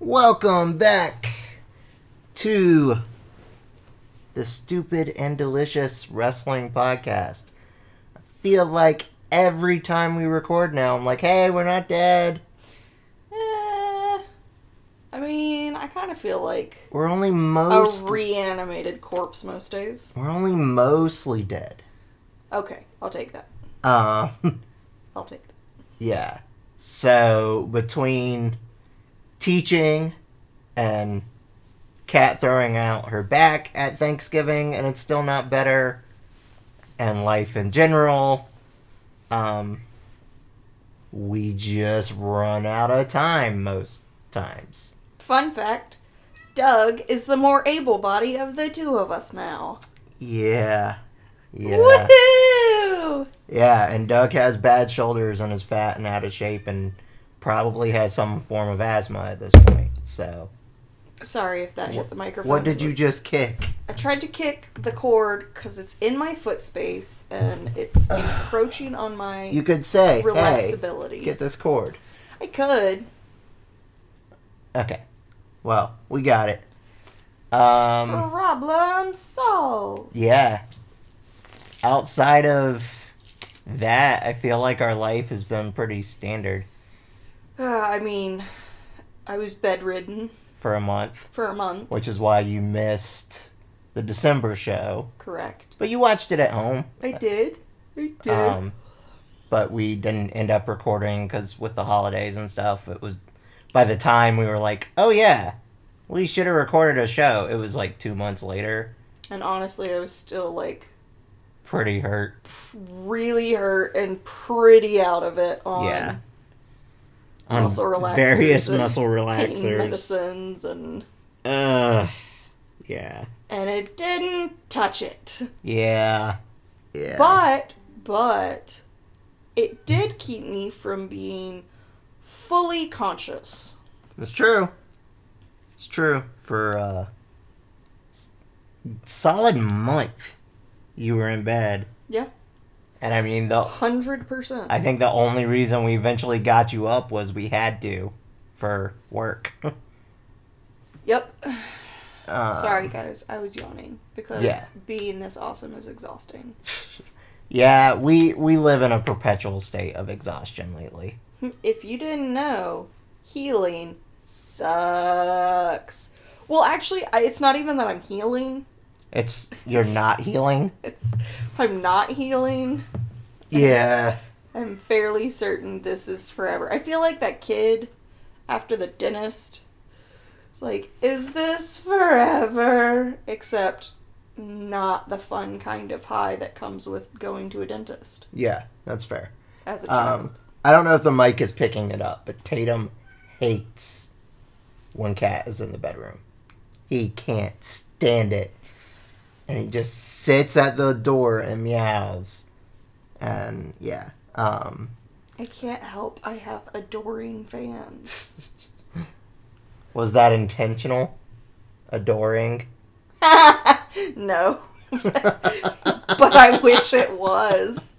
Welcome back to the Stupid and Delicious Wrestling Podcast. I feel like every time we record now, I'm like, hey, we're not dead. Eh, I mean, I kind of feel like We're only a most. reanimated corpse most days. we're only mostly dead. Okay, I'll take that. Uh, I'll take that. yeah. So, between teaching and Cat throwing out her back at Thanksgiving and it's still not better, and life in general, um, we just run out of time most times. Fun fact Doug is the more able body of the two of us now. Yeah. Yeah. Woohoo! Yeah, and Doug has bad shoulders and is fat and out of shape and probably has some form of asthma at this point. So, Sorry if that hit the microphone. what did you just kick? I tried to kick the cord because it's in my foot space and it's encroaching on my You could say, "Hey, relaxability. get this cord." I could. Okay. Well, we got it. Um, Problem solved. yeah. Outside of that, I feel like our life has been pretty standard Uh, I mean, I was bedridden for a month, for a month. which is why you missed the December show. Correct. But you watched it at home. I did. I did. Um, but we didn't end up recording because with the holidays and stuff, it was by the time we were like, oh yeah, we should have recorded a show. It was like two months later. and honestly, I was still like Pretty hurt. really hurt and pretty out of it on Yeah. On muscle relaxers, various muscle pain relaxers. medicines, and Uh, yeah, and it didn't touch it. yeah, yeah. But but it did keep me from being fully conscious. it's true. It's true. For uh, s- solid month, you were in bed. Yeah, And I mean the hundred percent. I think the only reason we eventually got you up was we had to for work. Yep. Uh, Sorry, guys. I was yawning because Yeah. being this awesome is exhausting. Yeah, we we live in a perpetual state of exhaustion lately. If you didn't know, healing sucks. Well, actually, I, it's not even that I'm healing. It's you're not healing. It's I'm not healing. Yeah. I'm fairly certain this is forever. I feel like that kid after the dentist. It's like, is this forever? Except not the fun kind of high that comes with going to a dentist Yeah, that's fair. as a child. Um, I don't know if the mic is picking it up, but Tatum hates when Cat is in the bedroom. He can't stand it. And he just sits at the door and meows. And yeah. Um I can't help. I have adoring fans. was that intentional? Adoring? no. but I wish it was.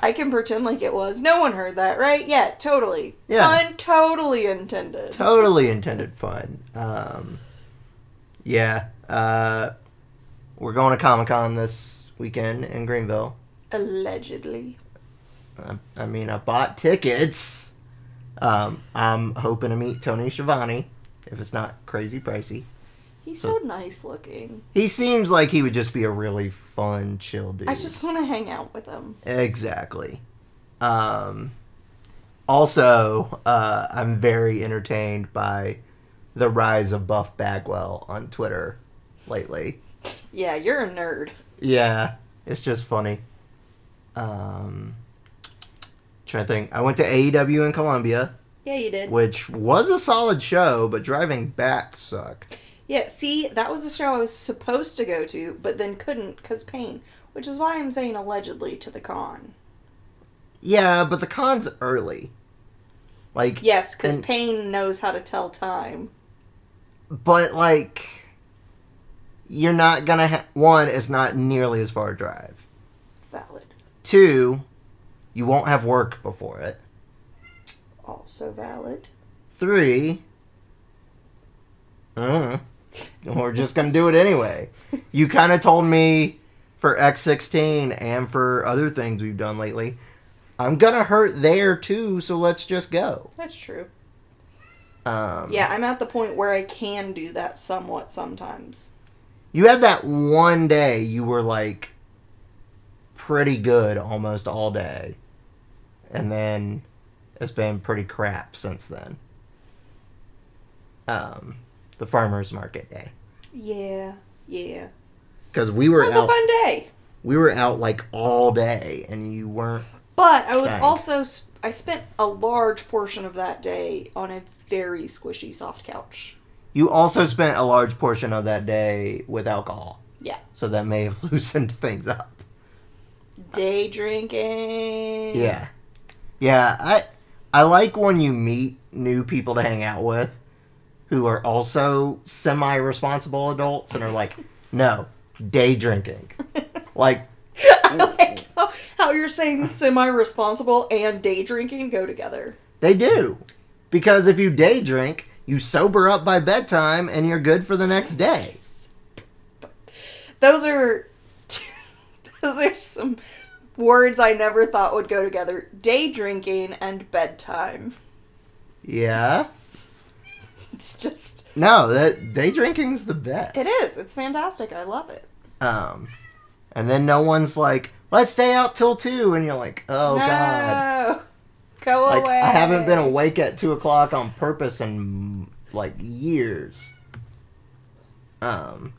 I can pretend like it was. No one heard that, right? Yeah, totally. Yeah. Pun totally intended. totally intended fun. Um, yeah, uh, we're going to Comic Con this weekend in Greenville. Allegedly. I, I mean, I bought tickets. Um, I'm hoping to meet Tony Schiavone if it's not crazy pricey. He's so nice looking. He seems like he would just be a really fun, chill dude. I just want to hang out with him. Exactly. Um, also, uh, I'm very entertained by the rise of Buff Bagwell on Twitter lately. Yeah, you're a nerd. Yeah, it's just funny. Um, trying to think. I went to AEW in Columbia, Yeah, you did. which was a solid show, but driving back sucked. Yeah, see, that was the show I was supposed to go to, but then couldn't because pain, which is why I'm saying allegedly to the con. Yeah, but the con's early. Like, Yes, because pain knows how to tell time. but like, you're not gonna ha- one. is not nearly as far a drive. Valid. Two, you won't have work before it. Also valid. Three, Uh, we're just gonna do it anyway. You kind of told me for X16 and for other things we've done lately. I'm gonna hurt there too, so let's just go. That's true. Um, Yeah, I'm at the point where I can do that somewhat sometimes. You had that one day you were like pretty good almost all day. And then it's been pretty crap since then. Um the farmers market day. Yeah, yeah. Cuz we were It was a fun day. we were out like all day and you weren't But I was Thanks. also I spent a large portion of that day on a very squishy soft couch. You also spent a large portion of that day with alcohol. Yeah. So that may have loosened things up. Day drinking. Yeah. Yeah, I I like when you meet new people to hang out with who are also semi responsible adults and are like, "No, day drinking." like like how, how you're saying semi-responsible and day drinking go together. they do. Because if you day drink, you sober up by bedtime and you're good for the next day. Those are those are some words I never thought would go together. Day drinking and bedtime. Yeah. It's just No, that day drinking's the best. it is. It's fantastic. I love it. Um and then no one's like, "Let's stay out till 2." and you're like, "Oh no. god." Go Like away. I haven't been awake at two o'clock on purpose in like years. Um,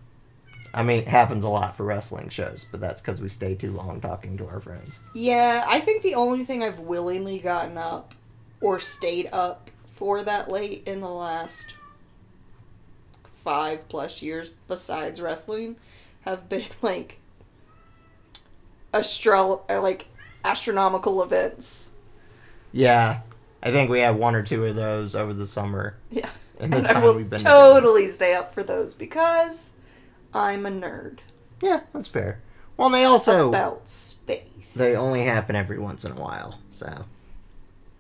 I mean, it happens a lot for wrestling shows, but that's because we stay too long talking to our friends. Yeah, I think the only thing I've willingly gotten up or stayed up for that late in the last five plus years, besides wrestling, have been like astro or like astronomical events. Yeah, I think we had one or two of those over the summer. Yeah, And I will we've been totally stay up for those because I'm a nerd Yeah, that's fair. Well, they also about space. they only happen every once in a while, so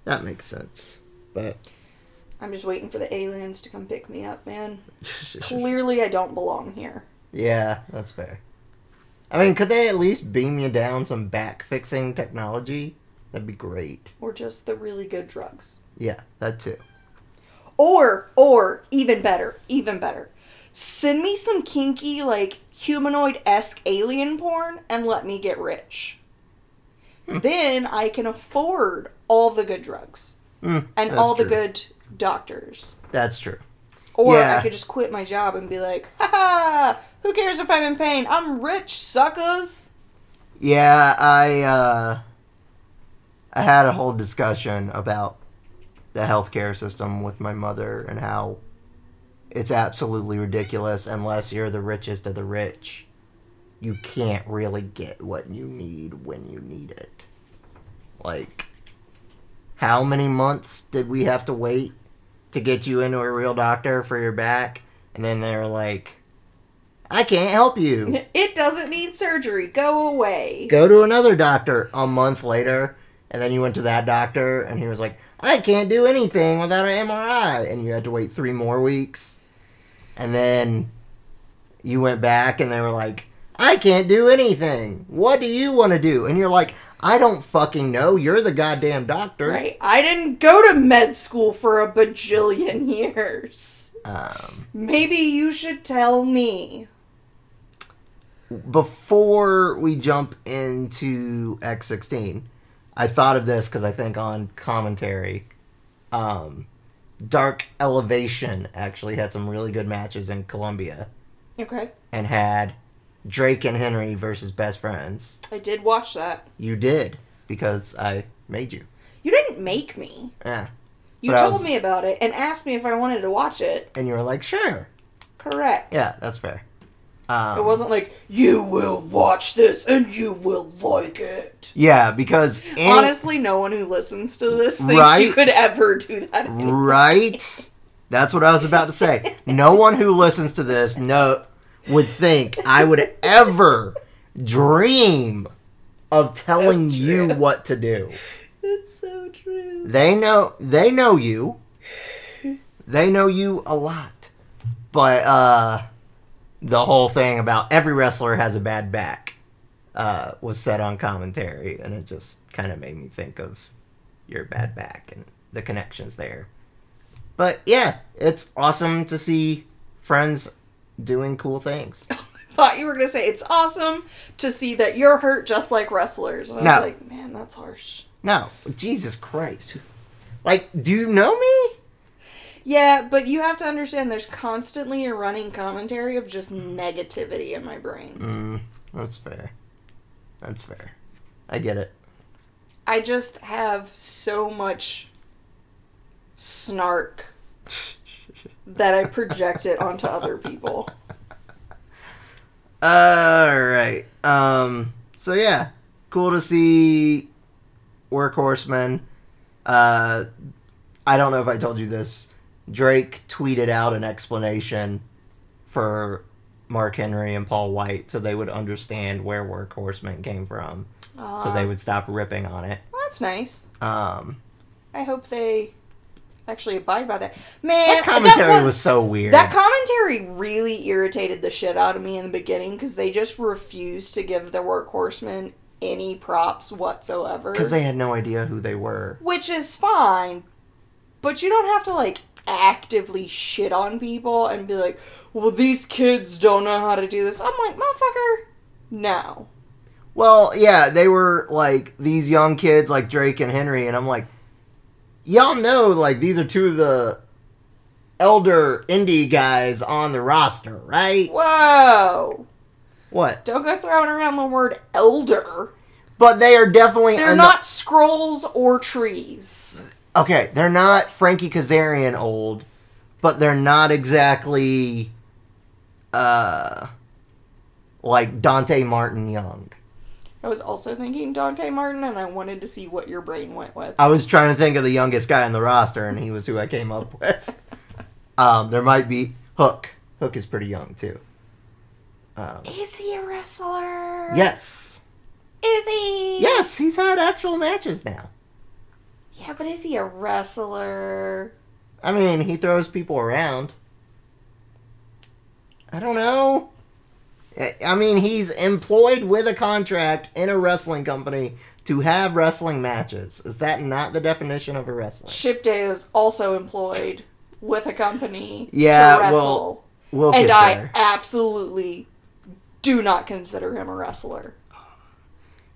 that makes sense. But I'm just waiting for the aliens to come pick me up, man. Clearly, I don't belong here. Yeah, that's fair. I mean, could they at least beam you down some back fixing technology? That'd be great. Or just the really good drugs. Yeah, that too. Or, or, even better, even better. Send me some kinky, like, humanoid esque alien porn and let me get rich. Hmm. Then I can afford all the good drugs Mm, and all the good doctors. That's true. Or Yeah. I could just quit my job and be like, ha ha, who cares if I'm in pain? I'm rich, suckers. Yeah, I uh I had a whole discussion about the healthcare system with my mother and how it's absolutely ridiculous unless you're the richest of the rich. You can't really get what you need when you need it. Like how many months did we have to wait to get you into a real doctor for your back? And then they're like I can't help you. It doesn't need surgery. Go away. go to another doctor a month later and then you went to that doctor and he was like i can't do anything without an mri and you had to wait three more weeks. And then you went back and they were like i can't do anything. What do you want to do? And you're like i don't fucking know. You're the goddamn doctor. Right. I didn't go to med school for a bajillion years. um, Maybe you should tell me. before we jump into X16, I thought of this because I think on commentary, um, Dark Elevation actually had some really good matches in Columbia Okay. and had Drake and Henry versus best friends. I did watch that. You did because I made you. You didn't make me. Yeah. You But told was- me about it and asked me if I wanted to watch it. And you were like, sure. Correct. Yeah, that's fair. Um, It wasn't like, you will watch this and you will like it. Yeah, because any- Honestly, no one who listens to this thinks you could ever do that. anyway. Right? That's what I was about to say. No one who listens to this no would think I would ever dream of telling you what to do. That's so true. They know they know you. They know you a lot. but uh, the whole thing about every wrestler has a bad back uh, was said on commentary, and it just kind of made me think of your bad back and the connections there. But yeah, it's awesome to see friends doing cool things. Thought you were gonna say it's awesome to see that you're hurt just like wrestlers. And I No. was like, man, that's harsh. No, Jesus Christ. Like, do you know me? Yeah, but you have to understand there's constantly a running commentary of just negativity in my brain. Mm, that's fair. That's fair. I get it. I just have so much snark that I project it onto other people. All right. Um. So yeah, cool to see Workhorseman. Uh, I don't know if I told you this. Drake tweeted out an explanation for Mark Henry and Paul White, so they would understand where Workhorseman came from, so they would stop ripping on it. well, that's nice. Um, I hope they actually abide by that. Man, that commentary that was, so weird. That commentary really irritated the shit out of me in the beginning because they just refused to give the workhorsemen any props whatsoever. because they had no idea who they were. Which is fine, but you don't have to like actively shit on people and be like, well, these kids don't know how to do this. I'm like, motherfucker, no. Well, yeah, they were like these young kids like Drake and Henry, and I'm like, y'all know like these are two of the elder indie guys on the roster, right? Whoa. What? Don't go throwing around the word elder. But they are definitely They're not scrolls or trees. Okay. They're not Frankie Kazarian old, but they're not exactly uh like Dante Martin young. I was also thinking Dante Martin, and I wanted to see what your brain went with. I was trying to think of the youngest guy on the roster, and he was who I came up with. um, there might be Hook. Hook is pretty young too. Um, Is he a wrestler? yes, Is he? yes, he's had actual matches now. Yeah, but is he a wrestler? I mean, he throws people around. I don't know. I- mean, he's employed with a contract in a wrestling company to have wrestling matches. Is that not the definition of a wrestler? Chip Day is also employed with a company Yeah, to well, wrestle. We'll and get I absolutely do not consider him a wrestler.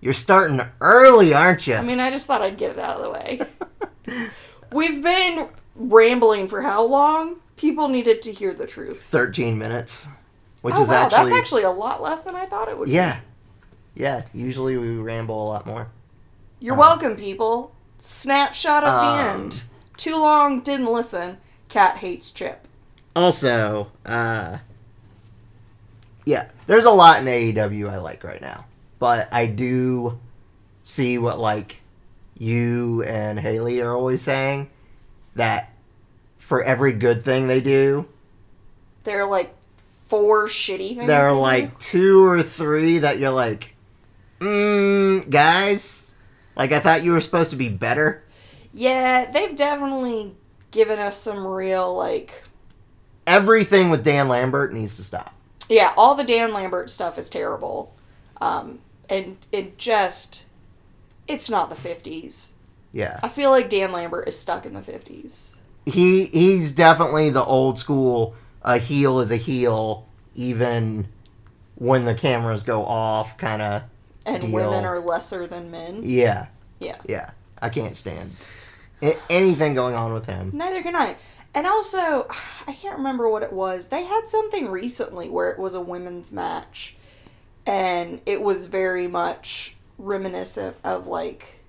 You're starting early, aren't you? I mean, I just thought I'd get it out of the way. We've been rambling for how long? People needed to hear the truth. 13 minutes, which oh, is wow, actually, that's actually a lot less than I thought it would be. yeah, yeah. Usually we ramble a lot more. You're welcome, people. Snapshot of the Um, end. Too long, didn't listen. Cat hates Chip. Also, uh, yeah, there's a lot in AEW I like right now, but I do see what like you and Haley are always saying that for every good thing they do, There are like four shitty things. there are they do. like two or three that you're like, mm, guys, like I thought you were supposed to be better. Yeah, they've definitely given us some real like. Everything with Dan Lambert needs to stop. Yeah, all the Dan Lambert stuff is terrible, um, and it just. It's not the fifties. Yeah. I feel like Dan Lambert is stuck in the fifties. he he's definitely the old school a heel is a heel even when the cameras go off kind of And Deal. women are lesser than men. yeah Yeah. yeah i can't stand anything going on with him Neither can I. And also, I can't remember what it was. They had something recently where it was a women's match. And it was very much reminiscent of like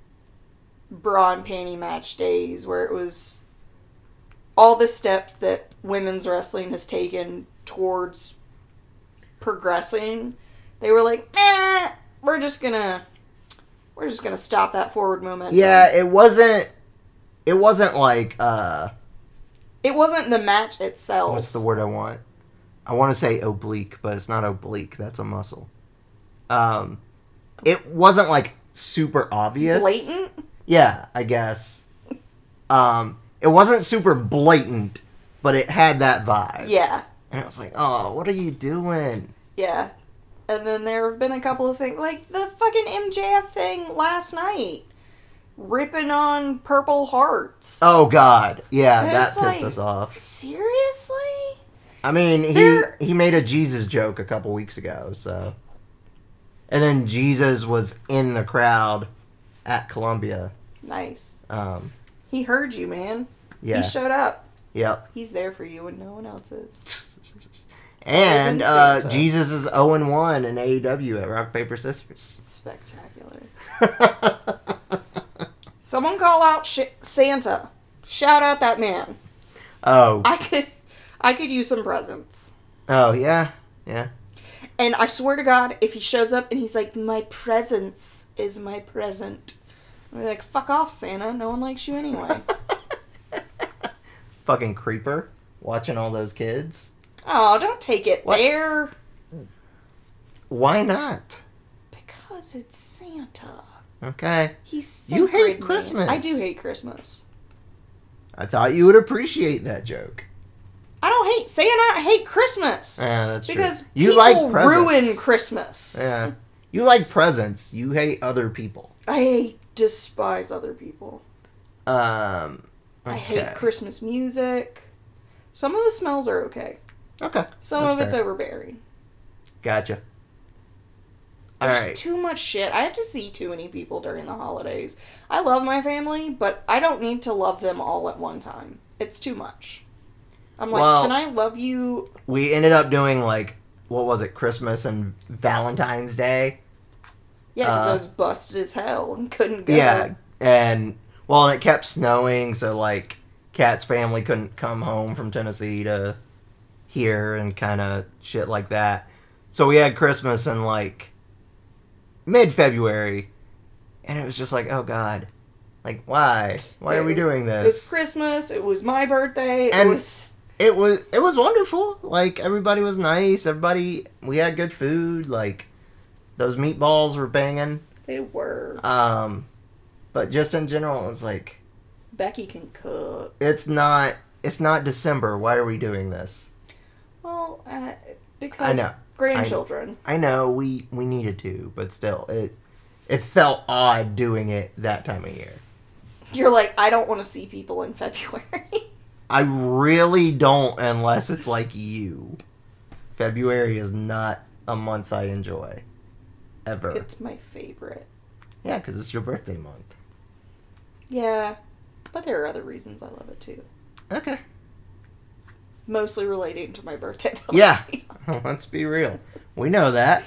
bra and panty match days where it was all the steps that women's wrestling has taken towards progressing. They were like, eh, we're just gonna we're just gonna stop that forward momentum. yeah it wasn't it wasn't like uh It wasn't the match itself. what's the word i want i want to say oblique but it's not oblique that's a muscle um it wasn't like super obvious blatant? Yeah, I guess. Um, it wasn't super blatant, but it had that vibe. Yeah. And I was like, oh, what are you doing? Yeah. And then there have been a couple of things, like the fucking MJF thing last night. Ripping on Purple Hearts. Oh God, yeah, And that pissed like- us off. Seriously? I mean, he There- he made a Jesus joke a couple weeks ago, so. And then Jesus was in the crowd at Columbia. Nice. Um, He heard you, man. yeah, He showed up. yep. He's there for you when no one else is. And uh, Jesus is 0 and 1 in AEW at Rock Paper Scissors. Spectacular. Someone call out sh- Santa. Shout out that man. oh, I could, I could use some presents. oh yeah, yeah. And I swear to God, if he shows up and he's like, "My presence is my present," I'm like, "Fuck off, Santa. No one likes you anyway." Fucking creeper, watching all those kids. oh, don't take it What? there. Why not? Because it's Santa. Okay. He's You hate man. Christmas. I do hate Christmas. I thought you would appreciate that joke. I don't hate Santa. I hate Christmas. Yeah, that's true. because You people like presents. ruin Christmas. Yeah. You like presents. You hate other people. I despise other people. Um. I hate Christmas music. Some of the smells are okay. Okay. Some of it's fair. overbearing. Gotcha. There's right. too much shit. I have to see too many people during the holidays. I love my family, but I don't need to love them all at one time. It's too much. I'm like, Well- can I love you? We ended up doing like what was it, Christmas and Valentine's Day. Yeah, because Uh, I was busted as hell and couldn't go. Yeah, and well, and it kept snowing, so like Kat's family couldn't come home from Tennessee to here and kind of shit like that. So we had Christmas in like mid February, and it was just like, oh god, like why? Why are we doing this? It was? Christmas. It was my birthday. It And- was. It was it was wonderful. Like everybody was nice. Everybody we had good food. Like those meatballs were banging. They were. Um, but just in general, it's like Becky can cook. it's not it's not December. Why are we doing this? Well, uh, because I know. grandchildren. I know we we needed to, but still, it it felt odd doing it that time of year. You're like, I don't want to see people in February. I really don't, unless it's like you. February is not a month I enjoy, ever. it's my favorite. yeah, because it's your birthday month. Yeah, but there are other reasons I love it too. Okay. Mostly relating to my birthday. Yeah. let's be Let's be real. We know that.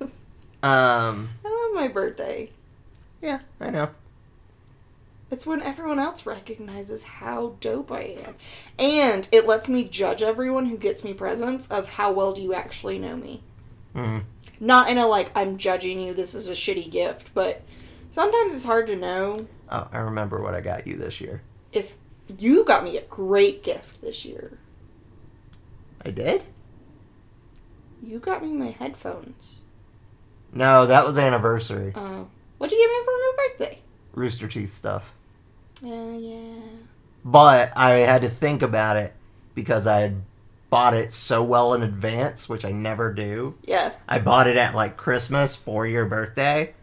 Um. I love my birthday. Yeah, I know. It's when everyone else recognizes how dope I am. And it lets me judge everyone who gets me presents of how well do you actually know me. Mm. Not in a like, I'm judging you, this is a shitty gift, but sometimes it's hard to know Oh, I remember what I got you this year. if you got me a great gift this year. I did? You got me my headphones. No, that was anniversary. Uh, what'd you get me for my birthday? Rooster Teeth stuff. Yeah, yeah. But I had to think about it because I had bought it so well in advance, which I never do. Yeah. I bought it at like Christmas for your birthday.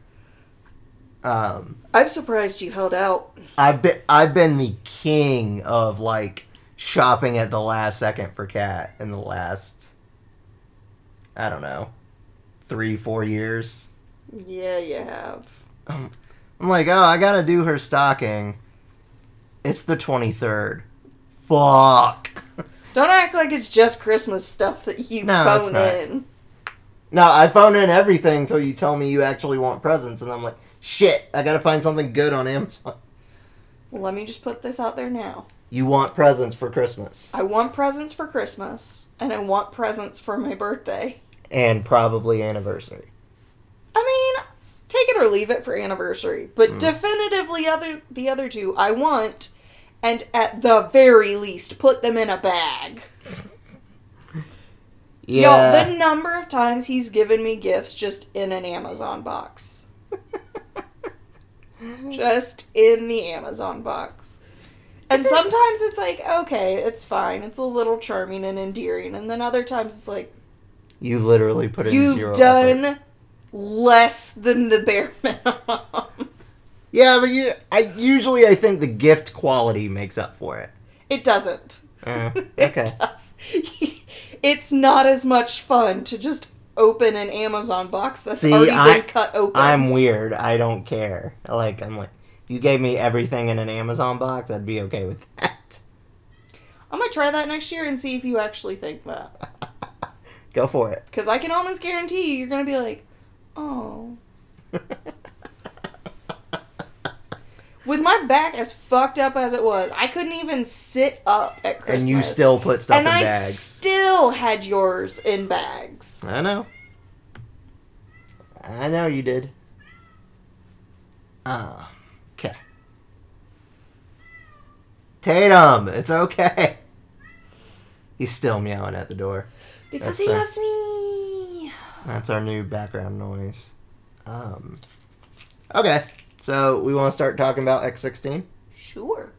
Um, I'm surprised you held out. I've been I've been the king of like shopping at the last second for Cat in the last I don't know three four years. Yeah, you have. Um, I'm like, oh, I gotta do her stocking. It's the 23rd. Fuck. Don't act like it's just Christmas stuff that you No, it's phone not. in. No, I phone in everything until you tell me you actually want presents, and I'm like, shit, I gotta find something good on Amazon. Well, let me just put this out there now. You want presents for Christmas. I want presents for Christmas, and I want presents for my birthday. And probably anniversary. I mean, take it or leave it for anniversary, but Hmm. definitively other the other two I want, and at the very least put them in a bag. Yeah. Yo, the number of times he's given me gifts just in an Amazon box. just in the Amazon box. And sometimes it's like, okay, it's fine. It's a little charming and endearing. And then other times it's like, You literally put it in you've zero done effort. less than the bare minimum. Yeah, but you, I usually I think the gift quality makes up for it. It doesn't. Uh, It does. It's not as much fun to just open an Amazon box that's See, already I- been cut open. I'm weird. I don't care. Like I'm like, you gave me everything in an Amazon box, I'd be okay with that. I'm gonna try that next year and see if you actually think that. Go for it. Because I can almost guarantee you, you're gonna be like, oh. With my back as fucked up as it was, I couldn't even sit up at Christmas. and you still put stuff and in I bags. still had yours in bags. I know. I know you did. Ah, okay. Tatum, it's okay. He's still meowing at the door. Because That's he fair. loves me. That's our new background noise. Um, okay, so we want to start talking about X16. Sure.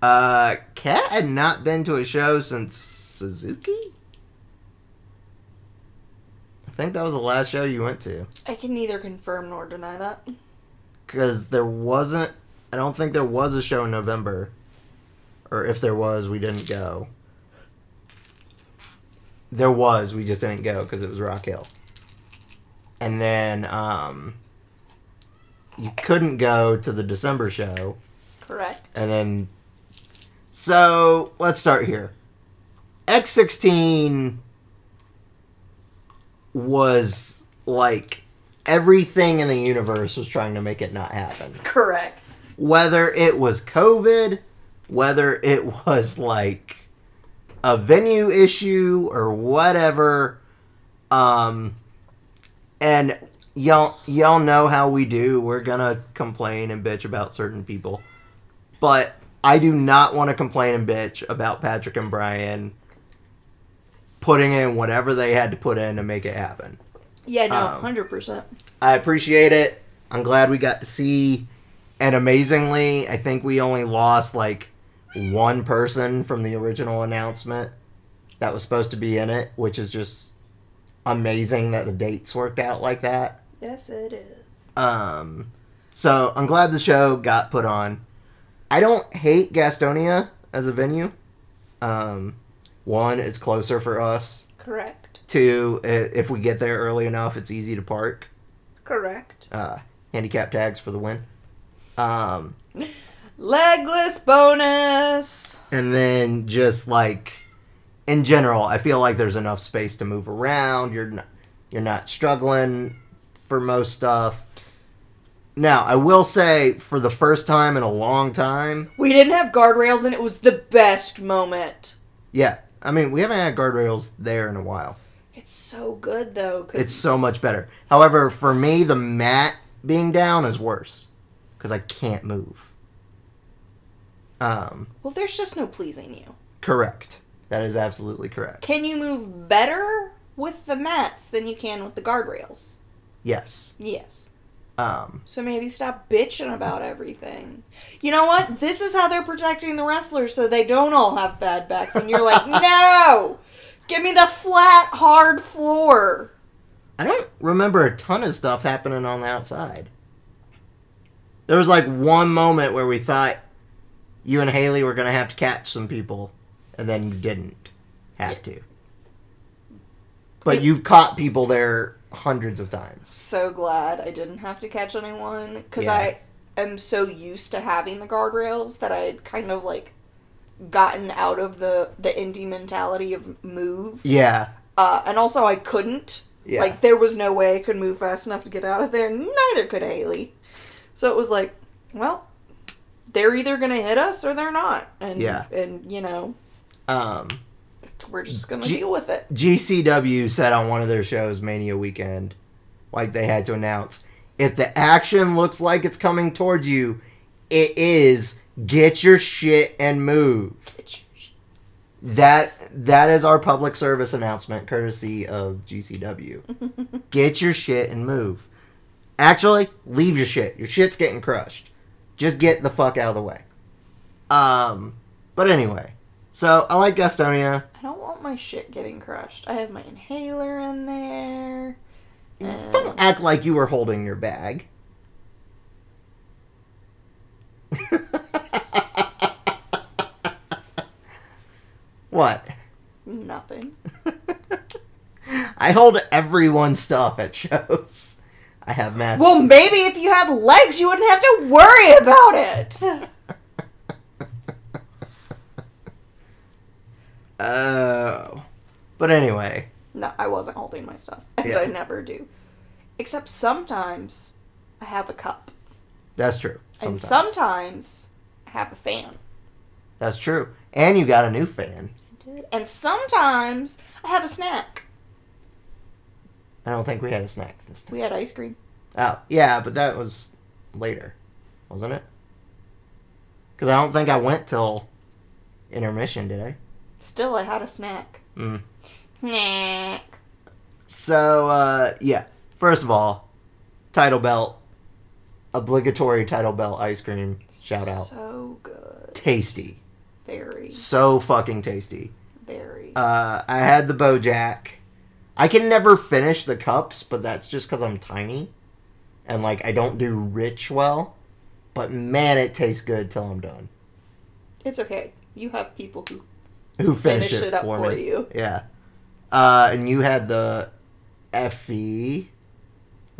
Uh, Kat had not been to a show since Suzuki. I think that was the last show you went to. I can neither confirm nor deny that. because there wasn't i don't think there was a show in november or if there was we didn't go there was we just didn't go because it was rock hill and then um you couldn't go to the december show Correct. and then so let's start here x16 was like everything in the universe was trying to make it not happen Correct. whether it was covid whether it was like a venue issue or whatever um and y'all y'all know how we do we're gonna complain and bitch about certain people but i do not want to complain and bitch about patrick and brian putting in whatever they had to put in to make it happen Yeah, no, Um, hundred percent. I appreciate it. I'm glad we got to see. And amazingly, I think we only lost like one person from the original announcement that was supposed to be in it, which is just amazing that the dates worked out like that. Yes, it is. Um, so I'm glad the show got put on. I don't hate Gastonia as a venue. Um, one, it's closer for us. Correct. Two, if we get there early enough, it's easy to park. Correct. uh, handicap tags for the win. Um, Legless bonus. and then just like in general, I feel like there's enough space to move around. You're not, you're not struggling for most stuff. Now, I will say for the first time in a long time, We didn't have guardrails, and it was the best moment. yeah. I mean, we haven't had guardrails there in a while. It's so good though, It's so much better. However, for me, the mat being down is worse because I can't move. Um, well, there's just no pleasing you. correct. That is absolutely correct. Can you move better with the mats than you can with the guardrails? Yes. Yes. Um, So maybe stop bitching about everything. You know what? This is how they're protecting the wrestlers so they don't all have bad backs. And you're like, no! Give me the flat, hard floor. I don't remember a ton of stuff happening on the outside. There was like one moment where we thought you and Haley were gonna have to catch some people, and then you didn't have to. But you've caught people there hundreds of times. So glad I didn't have to catch anyone because Yeah. I am so used to having the guardrails that I had kind of like gotten out of the the indie mentality of move. Yeah. Uh, and also I couldn't. Yeah. Like there was no way I could move fast enough to get out of there. Neither could Haley. So it was like, well, they're either gonna hit us or they're not. And Yeah. and you know, Um, we're just gonna G- deal with it. GCW said on one of their shows, Mania Weekend, like they had to announce if the action looks like it's coming towards you, it is get your shit and move. That that is our public service announcement, courtesy of GCW. get your shit and move. Actually, leave your shit. Your shit's getting crushed. Just get the fuck out of the way. Um, but anyway, so I like Gastonia. I don't want my shit getting crushed. I have my inhaler in there. Mm, and- Don't act like you were holding your bag. what? Nothing. I hold everyone's stuff at shows. I have Matt. Well, maybe if you had legs, you wouldn't have to worry about it. Oh. But anyway, No, I wasn't holding my stuff, and Yeah. I never do. Except sometimes I have a cup, that's true. and sometimes I have a fan. That's true. And you got a new fan. I did. And sometimes I have a snack. I don't think we had a snack this time. We had ice cream. Oh, yeah, but that was later, wasn't it? Because I don't think I went till intermission, did I? Still, I had a snack. Mm. Snack. So, uh, yeah. First of all, title belt, obligatory title belt ice cream. Shout out. So good. Tasty. Very, So fucking tasty. very. Uh, I had the Bojack. I can never finish the cups, but that's just because I'm tiny. And, like, I don't do rich well. But man, it tastes good till I'm done. it's okay. You have people who Who finished Finish it, it for, for you. Yeah. Uh, and you had the Effie,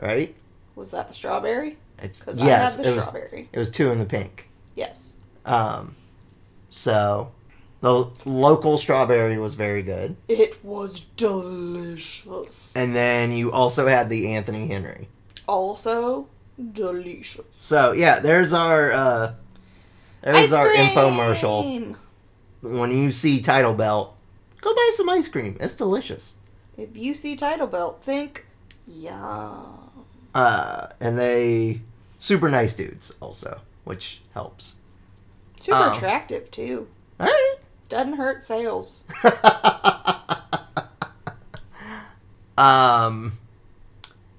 right? was that the strawberry? Because yes, I had the it was. strawberry. It was two in the pink. Yes. Um, so the local strawberry was very good, It was delicious. and then you also had the Anthony Henry. Also delicious. So yeah, there's our uh, there's our infomercial. When you see title belt, go buy some ice cream. It's delicious. If you see title belt, think yum. Uh, and they super nice dudes also, which helps. Super Oh. attractive too. All right. Doesn't hurt sales. um,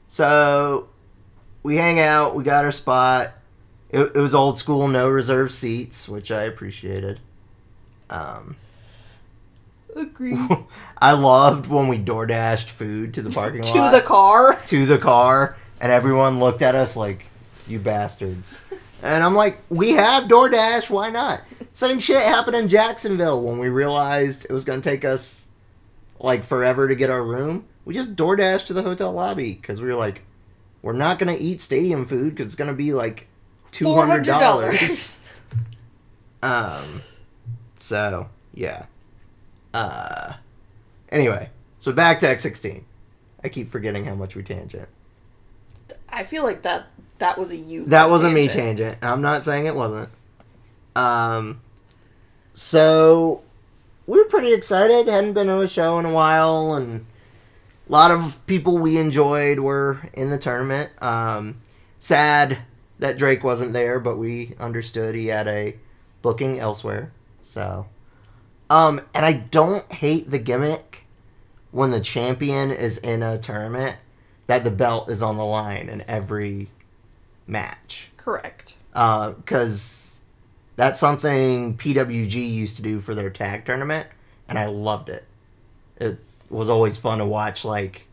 so we hang out. We got our spot. It, it was old school, no reserved seats, which I appreciated. Um, Agreed. I loved when we door dashed food to the parking to lot To the car. to the car, and everyone looked at us like, "You bastards." And I'm like, we have DoorDash, why not? Same shit happened in Jacksonville when we realized it was going to take us like forever to get our room. We just DoorDash to the hotel lobby because we were like, we're not going to eat stadium food because it's going to be like $200. $400. Um, so, yeah. Uh, anyway, so back to X16. I keep forgetting how much we tangent. I feel like that that was a you. That was a me tangent. tangent. I'm not saying it wasn't. Um, so we were pretty excited. Hadn't been to a show in a while, and a lot of people we enjoyed were in the tournament. Um, sad that Drake wasn't there, but we understood he had a booking elsewhere. So, um, and I don't hate the gimmick when the champion is in a tournament that the belt is on the line in every match Correct. Uh, because that's something PWG used to do for their tag tournament, and I loved it. It was always fun to watch. Like,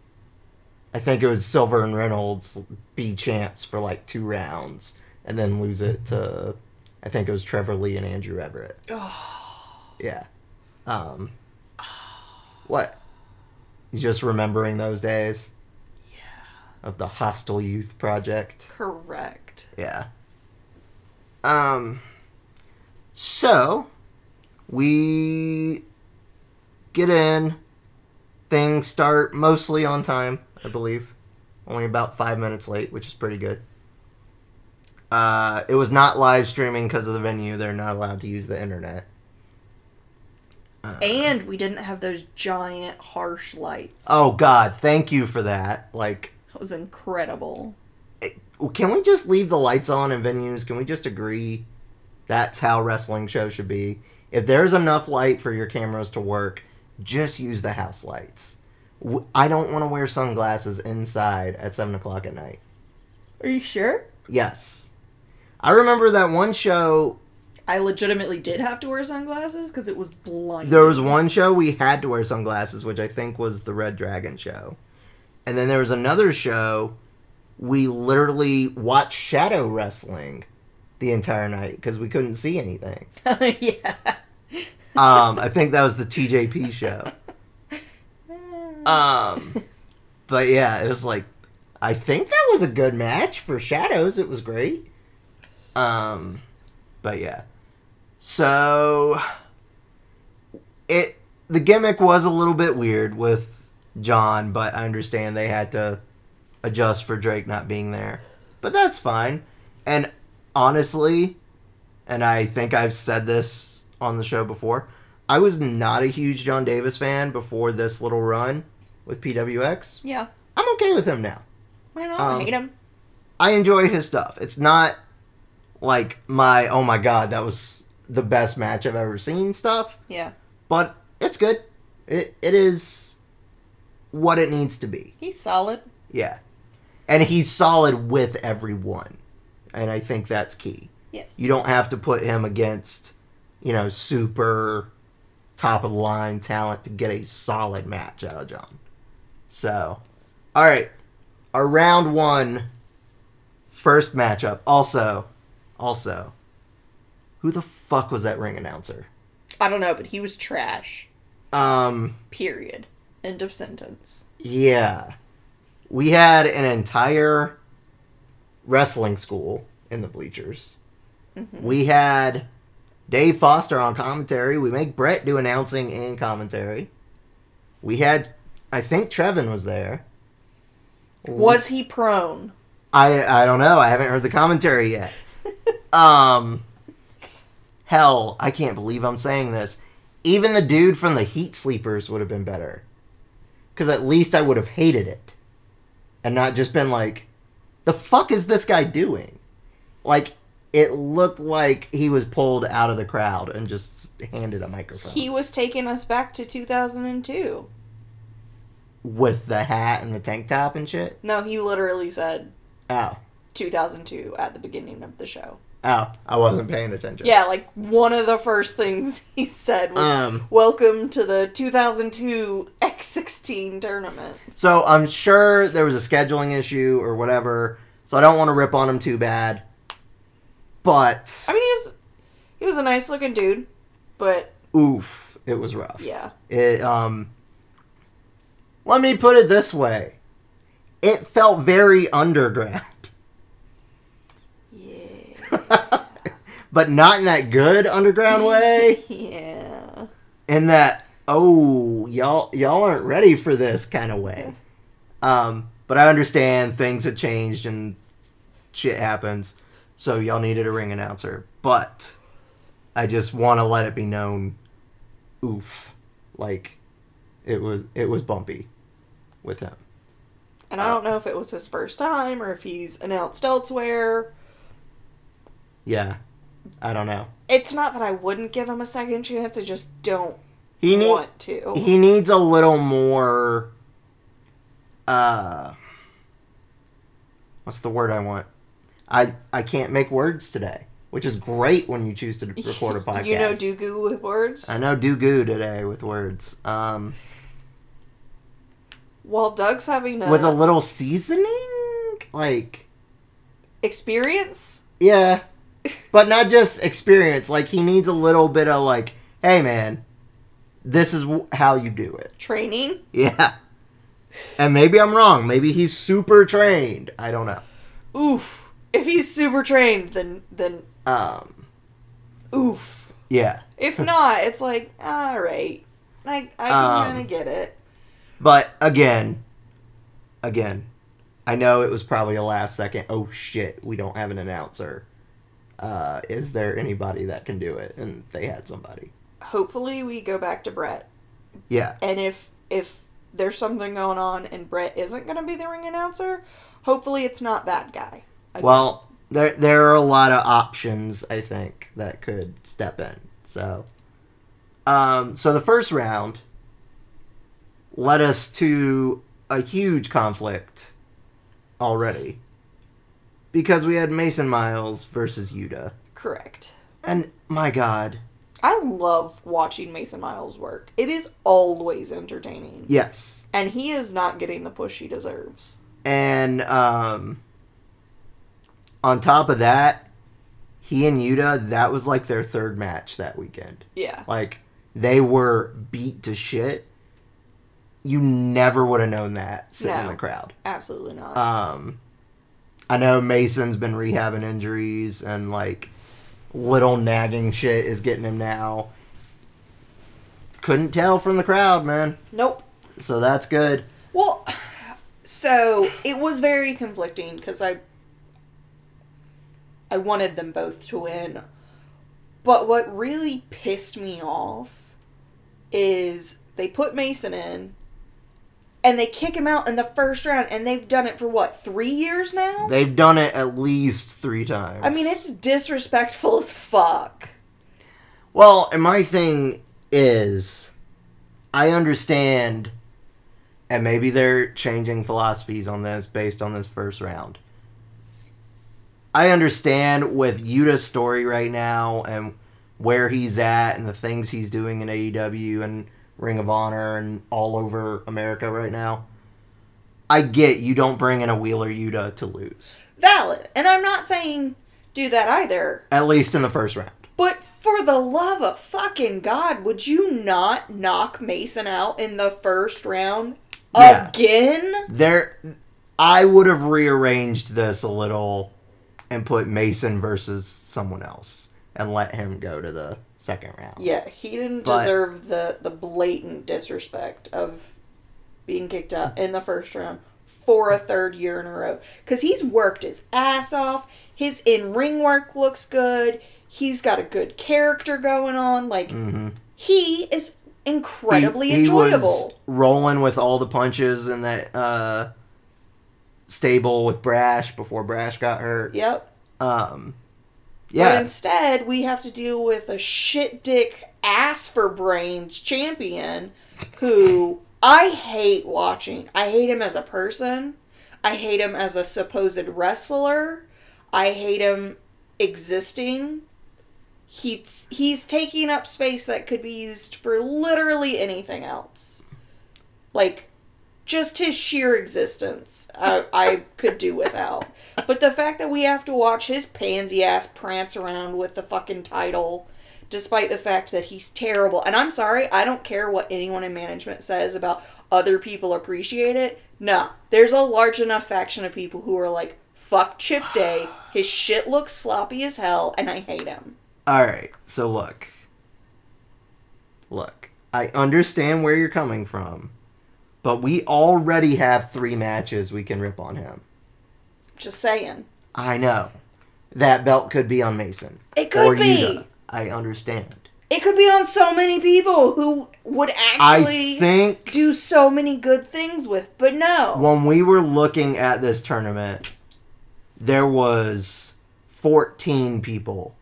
I think it was Silver and Reynolds be champs for like two rounds, and then lose it to, I think it was Trevor Lee and Andrew Everett. Yeah. Um. What? You just remembering those days? Yeah. Of the Hostile Youth Project. Correct. Yeah. Um. So, we get in. Things start mostly on time, I believe. Only about five minutes late, which is pretty good. Uh, it was not live streaming because of the venue. They're not allowed to use the internet. Uh, And we didn't have those giant harsh lights. oh God, thank you for that. Like, That was incredible. can we just leave the lights on in venues? Can we just agree that's how wrestling shows should be? If there's enough light for your cameras to work, just use the house lights. I don't want to wear sunglasses inside at 7 o'clock at night. Are you sure? Yes. I remember that one show. I legitimately did have to wear sunglasses because it was blinding. There was one show we had to wear sunglasses, which I think was the Red Dragon show. And then there was another show we literally watched shadow wrestling the entire night because we couldn't see anything. yeah. Um, I think that was the TJP show. Um, but yeah, it was like I think that was a good match for shadows. It was great. Um, but yeah, so it the gimmick was a little bit weird with John, but I understand they had to adjust for Drake not being there. But that's fine. And honestly, and I think I've said this on the show before, I was not a huge John Davis fan before this little run with PWX. Yeah. I'm okay with him now. I don't Um, hate him. I enjoy his stuff. It's not like my oh my god, that was the best match I've ever seen stuff, Yeah. but it's good. It it is what it needs to be. He's solid. Yeah. And he's solid with everyone. And I think that's key. Yes. You don't have to put him against, you know, super top of the line talent to get a solid match out of John. So, all right. Our round one first matchup. Also, also, who the fuck was that ring announcer? I don't know, but he was trash. Um, Period. End of sentence. Yeah. We had an entire wrestling school in the bleachers. We had Dave Foster on commentary. We make Brett do announcing and commentary. We had, I think Trevin was there. Was he prone? I I don't know. I haven't heard the commentary yet. Um, hell, I can't believe I'm saying this. Even the dude from the Heat Sleepers would have been better, because at least I would have hated it, and not just been like, "The fuck is this guy doing?" Like it looked like he was pulled out of the crowd and just handed a microphone He was taking us back to 2002. with the hat and the tank top and shit. No, he literally said Oh, 2002 at the beginning of the show. Oh, I wasn't paying attention. Yeah, like one of the first things he said was Um. "Welcome to the 2002 X16 tournament." So I'm sure there was a scheduling issue or whatever. So I don't want to rip on him too bad. But I mean, he was he was a nice looking dude, but oof, it was rough. yeah, It um let me put it this way. It felt very underground. but not in that good underground way. yeah. in that oh y'all y'all aren't ready for this kind of way um but i understand things have changed and shit happens so y'all needed a ring announcer but i just want to let it be known oof like it was it was bumpy with him And I don't know if it was his first time or if he's announced elsewhere. Yeah. I don't know. It's not that I wouldn't give him a second chance. I just don't he need, want to. he needs a little more uh what's the word i want? I i can't make words today which is great when you choose to record a podcast You know, do goo with words. i know do goo today with words. Um While Doug's having a, with a little seasoning? Like experience, yeah but not just experience like he needs a little bit of like hey man this is w- how you do it training. Yeah. And maybe I'm wrong. Maybe he's super trained. I don't know. Oof. If he's super trained, then then Um, oof. yeah. If not, it's like all right. I I Um, kind of get it. But again, again, I know it was probably a last second. Oh shit, we don't have an announcer. Uh, is there anybody that can do it? And they had somebody. Hopefully, we go back to Brett. Yeah. And if if there's something going on and Brett isn't going to be the ring announcer, hopefully it's not that guy. Again. Well, there there are a lot of options I think that could step in. So, um, so the first round led us to a huge conflict already because we had Mason Miles versus Yuta. correct. And my God, I love watching Mason Miles work. It is always entertaining. yes. And he is not getting the push he deserves. And um, on top of that, he and Yuta, that was like their third match that weekend. Yeah. Like they were beat to shit. You never would have known that sitting in the crowd. Absolutely not. Um, I know Mason's been rehabbing injuries and like little nagging shit is getting him now. Couldn't tell from the crowd, man. nope. So that's good. Well, so it was very conflicting because I I wanted them both to win. But what really pissed me off is they put Mason in and they kick him out in the first round and they've done it for what, 3 years now? They've done it at least three times. I mean, it's disrespectful as fuck. Well, and my thing is, I understand, and maybe they're changing philosophies on this based on this first round. I understand with Yuta's story right now and where he's at and the things he's doing in AEW and Ring of Honor and all over America right now. I get you don't bring in a Wheeler Yuta to lose, Valid. And I'm not saying do that either. at least in the first round. But for the love of fucking God, would you not knock Mason out in the first round Yeah. again? There, I would have rearranged this a little and put Mason versus someone else and let him go to the second round. Yeah, he didn't But- deserve the, the blatant disrespect of being kicked out in the first round for a third year in a row. Because he's worked his ass off. His in ring work looks good. He's got a good character going on. Like, Mhm. he is incredibly he, he enjoyable. rolling with all the punches in that uh, stable with Brash before Brash got hurt. Yep. Um, But instead, we have to deal with a shit dick ass for brains champion who I hate watching. I hate him as a person. I hate him as a supposed wrestler. I hate him existing. He's he's taking up space that could be used for literally anything else. Like just his sheer existence, I, I could do without. But the fact that we have to watch his pansy ass prance around with the fucking title, despite the fact that he's terrible. And I'm sorry, I don't care what anyone in management says about other people appreciate it. No, there's a large enough faction of people who are like, fuck Chip Day, his shit looks sloppy as hell, and I hate him. all right. So look, look. I understand where you're coming from, but we already have three matches we can rip on him. Just saying. I know. That belt could be on Mason. It could or be. Yuta. I understand. It could be on so many people who would actually I think do so many good things with, but no. when we were looking at this tournament, there was 14 people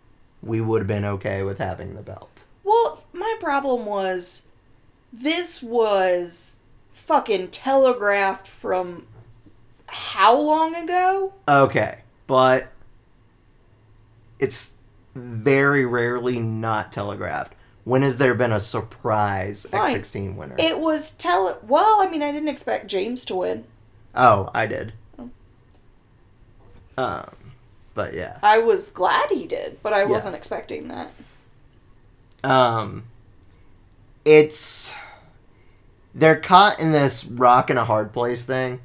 we would have been okay with having the belt. Well, my problem was this was fucking telegraphed from how long ago? Okay, but it's very rarely not telegraphed. When has there been a surprise Fine. X16 winner? It was tele. Well, I mean, I didn't expect James to win. oh, I did. Oh. Um, but yeah. I was glad he did, but I Yeah. wasn't expecting that. Um, it's they're caught in this rock and a hard place thing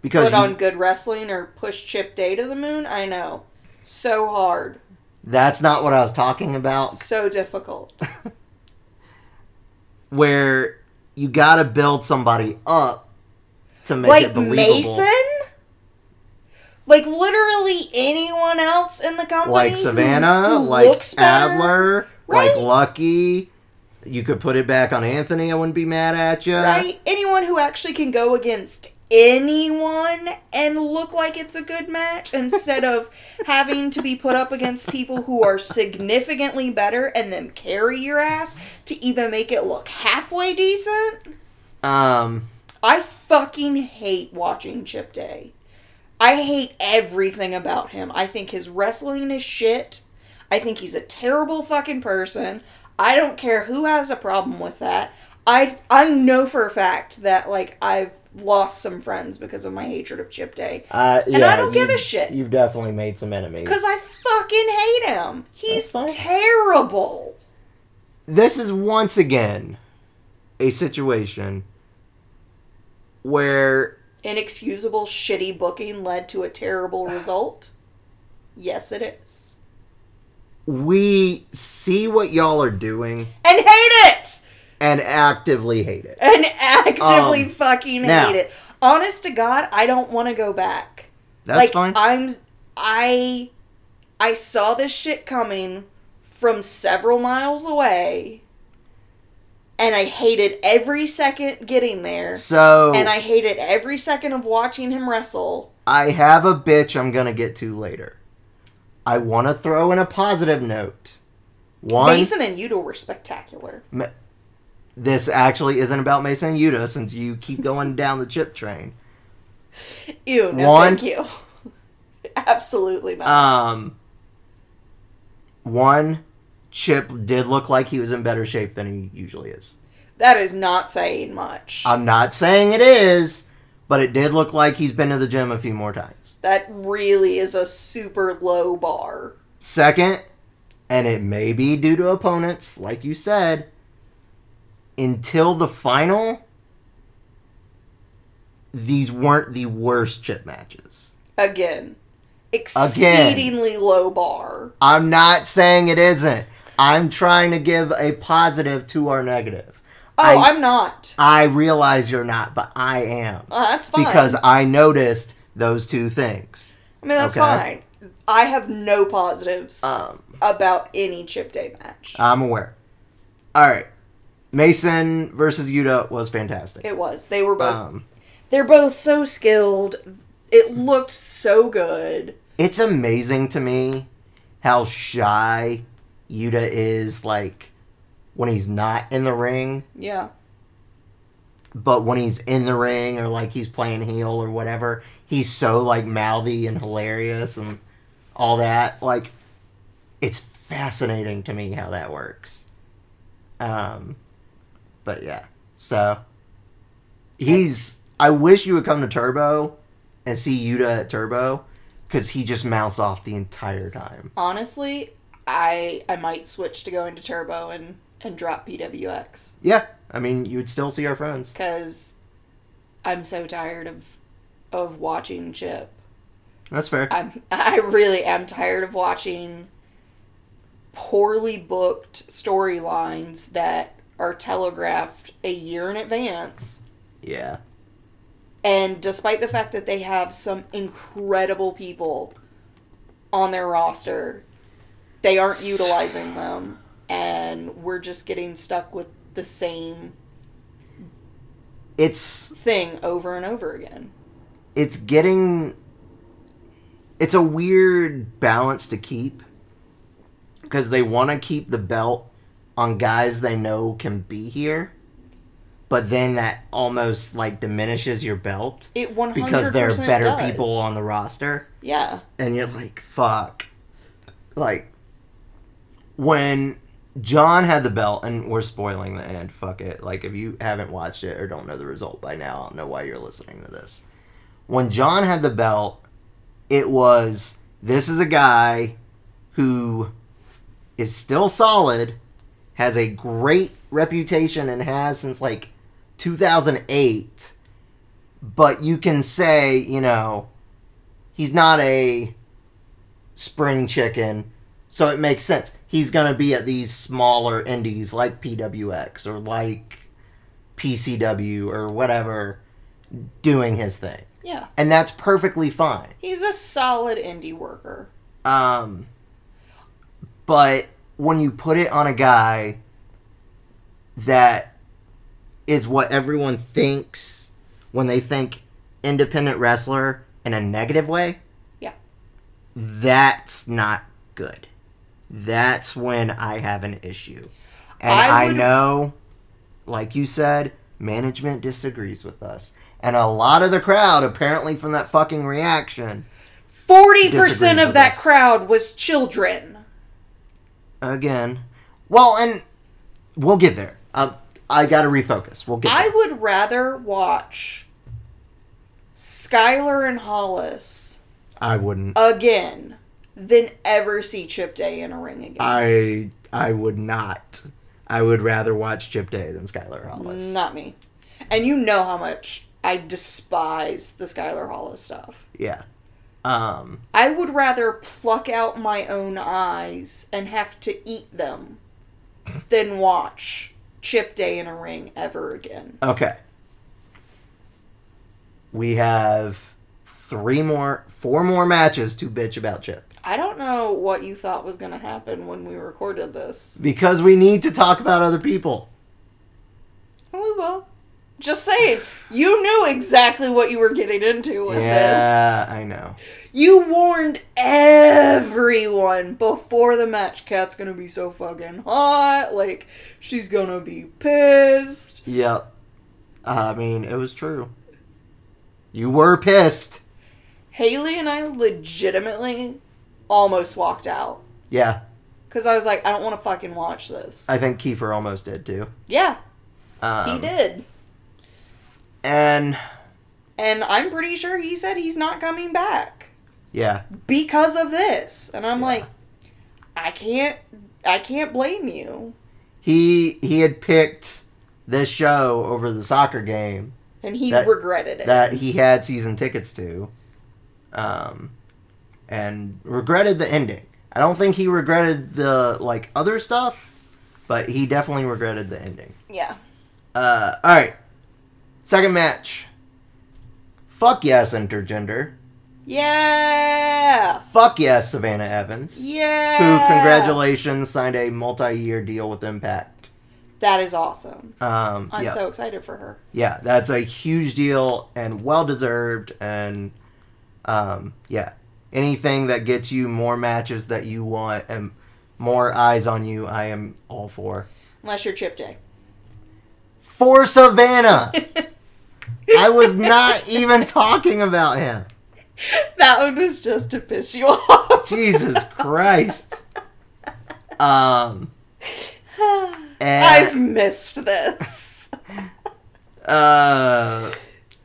because Put you- on good wrestling or push Chip Day to the moon? I know. So hard. that's not what I was talking about. So difficult. Where you got to build somebody up to make like it believable. Mason? Like literally anyone else in the company? like Savannah, who like looks better? Adler, Right? like Lucky. You could put it back on Anthony. I wouldn't be mad at you. Right? Anyone who actually can go against anyone and look like it's a good match instead of having to be put up against people who are significantly better and then carry your ass to even make it look halfway decent. Um, I fucking hate watching Chip Day. I hate everything about him. I think his wrestling is shit. I think he's a terrible fucking person. I don't care who has a problem with that. I I know for a fact that like I've lost some friends because of my hatred of Chip Day. Uh, And I don't give a shit. You've definitely made some enemies. Cause I fucking hate him. He's terrible. this is once again a situation where Inexcusable shitty booking led to a terrible result. Yes, it is. We see what y'all are doing And hate it. and actively hate it. And actively Um, fucking hate it. Honest to God, I don't want to go back. That's like fine. I'm I I saw this shit coming from several miles away. And I hated every second getting there. so And I hated every second of watching him wrestle. I have a bitch I'm gonna get to later. I want to throw in a positive note. One, Mason and Yuta were spectacular. this actually isn't about Mason and Yuta since you keep going down the chip train. Ew, no One- thank you. Absolutely not. Um, one, Chip did look like he was in better shape than he usually is. that is not saying much. I'm not saying it is, but it did look like he's been to the gym a few more times. that really is a super low bar. Second, and it may be due to opponents, like you said, until the final, these weren't the worst chip matches. Again. Exceedingly low bar. I'm not saying it isn't. I'm trying to give a positive to our negative. Oh, I, I'm not. I realize you're not, but I am. Uh, that's fine. Because I noticed those two things. I mean, that's okay. fine. I have no positives Um, about any Chip Day match. I'm aware. All right. Mason versus Yuta was fantastic. it was. They were both. Um, they're both so skilled. It looked so good. it's amazing to me how shy Yuta is, like, when he's not in the ring, Yeah. but when he's in the ring or, like, he's playing heel or whatever, he's so, like, mouthy and hilarious and all that. Like, it's fascinating to me how that works. Um, but yeah, so he's. I wish you would come to Turbo and see Yuta at Turbo because he just mouths off the entire time. Honestly, I I might switch to going to Turbo and and drop PWX Yeah, I mean, you would still see our friends. because I'm so tired of of watching Chip. That's fair. I'm I really am tired of watching poorly booked storylines that are telegraphed a year in advance. Yeah, And despite the fact that they have some incredible people on their roster, they aren't utilizing them and we're just getting stuck with the same it's thing over and over again. it's getting it's a weird balance to keep because they want to keep the belt on guys they know can be here but then that almost like diminishes your belt It 100% because there are better does. people on the roster Yeah. and you're like fuck like when John had the belt, and we're spoiling the end. Fuck it. Like, if you haven't watched it or don't know the result by now, I don't know why you're listening to this. When John had the belt, it was this is a guy who is still solid, has a great reputation, and has since like 2008. But you can say, you know, he's not a spring chicken, so it makes sense. He's gonna be at these smaller indies like PWX or like PCW or whatever, doing his thing, Yeah. and that's perfectly fine. He's a solid indie worker. Um, but when you put it on a guy that is what everyone thinks when they think independent wrestler in a negative way, Yeah. that's not good. That's when I have an issue. And I I, know, like you said, management disagrees with us. And a lot of the crowd, apparently from that fucking reaction, 40% of that us. crowd was children. again. Well, and we'll get there. Um, I gotta refocus. We'll get. I there. would rather watch Skylar and Hollis I wouldn't. again than ever see Chip Day in a ring again. I I would not. I would rather watch Chip Day than Skylar Hollis. Not me. And you know how much I despise the Skylar Hollis stuff. Yeah. Um. I would rather pluck out my own eyes and have to eat them than watch Chip Day in a ring ever again. Okay. We have three more, four more matches to bitch about Chip I don't know what you thought was going to happen when we recorded this. because we need to talk about other people. We will. Just saying, you knew exactly what you were getting into with this. Yeah, I know. You warned everyone before the match. Cat's gonna be so fucking hot. Like, she's gonna be pissed. Yep. I mean, it was true. You were pissed. Haley and I legitimately almost walked out. Yeah, Because I was like, I don't want to fucking watch this. I think Kiefer almost did too. yeah, Um, he did. And And I'm pretty sure he said he's not coming back yeah, because of this. And I'm Yeah. like, I can't, I can't blame you. he he had picked this show over the soccer game And he That- regretted it. that he had season tickets to, um, and regretted the ending. I don't think he regretted the like other stuff, but he definitely regretted the ending. yeah. Uh, all right, second match. Fuck yes, intergender. Yeah. Fuck yes, Savannah Evans. Yeah. Who, congratulations, signed a multi-year deal with Impact. That is awesome. Um, I'm yeah. so excited for her. yeah, that's a huge deal and well deserved. And um, yeah, anything that gets you more matches that you want and more eyes on you, I am all for. Unless you're Chip Day. For Savannah, I was not even talking about him. that one was just to piss you off. Jesus Christ. Um, I've missed this. uh,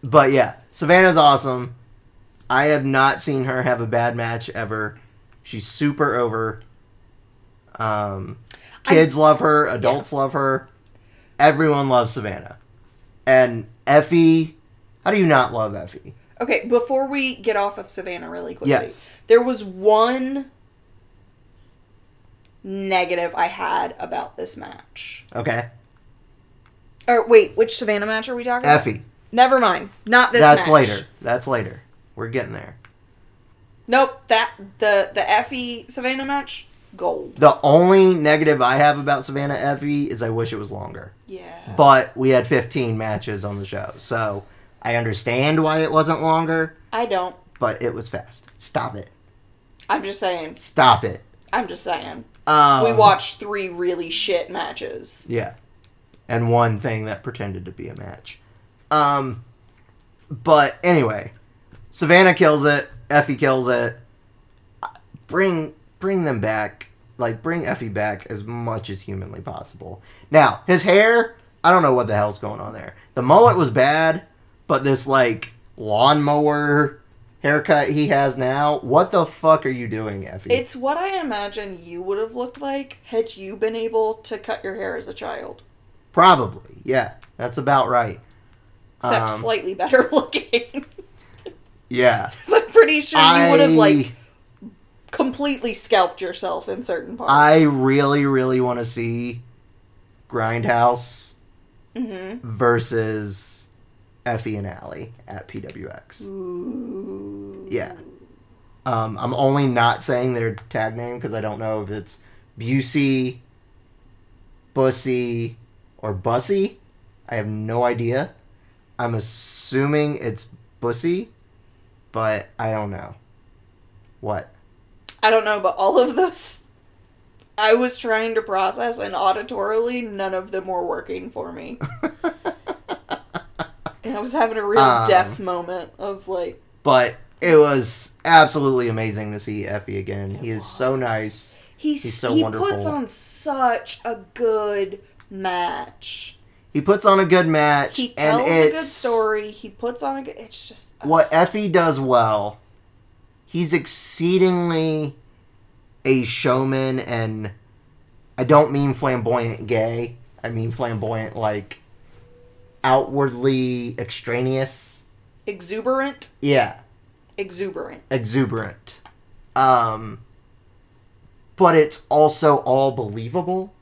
but yeah, Savannah's awesome. I have not seen her have a bad match ever. She's super over. Um, kids love her, adults love her. Everyone loves Savannah. And Effy, how do you not love Effy? Okay, before we get off of Savannah really quickly, Yes. there was one negative I had about this match. Okay. Or wait, which Savannah match are we talking about? Effy. Never mind. Not this That's match. later. That's later. We're getting there. Nope, that the the Effy Savannah match, gold. The only negative I have about Savannah Effy is I wish it was longer. Yeah. But we had 15 matches on the show, so I understand why it wasn't longer, I don't. but it was fast. Stop it. I'm just saying. Stop it. I'm just saying. Um, we watched three really shit matches. Yeah. And one thing that pretended to be a match. Um, but anyway, Savannah kills it. Effy kills it. Bring bring them back. Like bring Effy back as much as humanly possible. Now his hair, I don't know what the hell's going on there. The mullet was bad, but this like lawnmower haircut he has now. What the fuck are you doing, Effy? It's what I imagine you would have looked like had you been able to cut your hair as a child. Probably, yeah. That's about right. Except Um, slightly better looking. Yeah. I'm pretty sure you would have like completely scalped yourself in certain parts. I really, really want to see Grindhouse hmm versus Effy and Allie at PWX. Ooh. Yeah. Um, I'm only not saying their tag name because I don't know if it's Busey, Bussy, or Bussy. I have no idea. I'm assuming it's Bussy, but I don't know. What? I don't know, but all of those I was trying to process and auditorily none of them were working for me. and I was having a real Um, deaf moment of like But it was absolutely amazing to see Effy again. he is so nice. He's, He's so he wonderful. puts on such a good match. He puts on a good match. He and tells a good story. He puts on a good. It's just What Effy does well, he's exceedingly a showman, and I don't mean flamboyant gay. I mean flamboyant, like outwardly extraneous. exuberant. Yeah, Exuberant. exuberant. Um, but it's also all believable.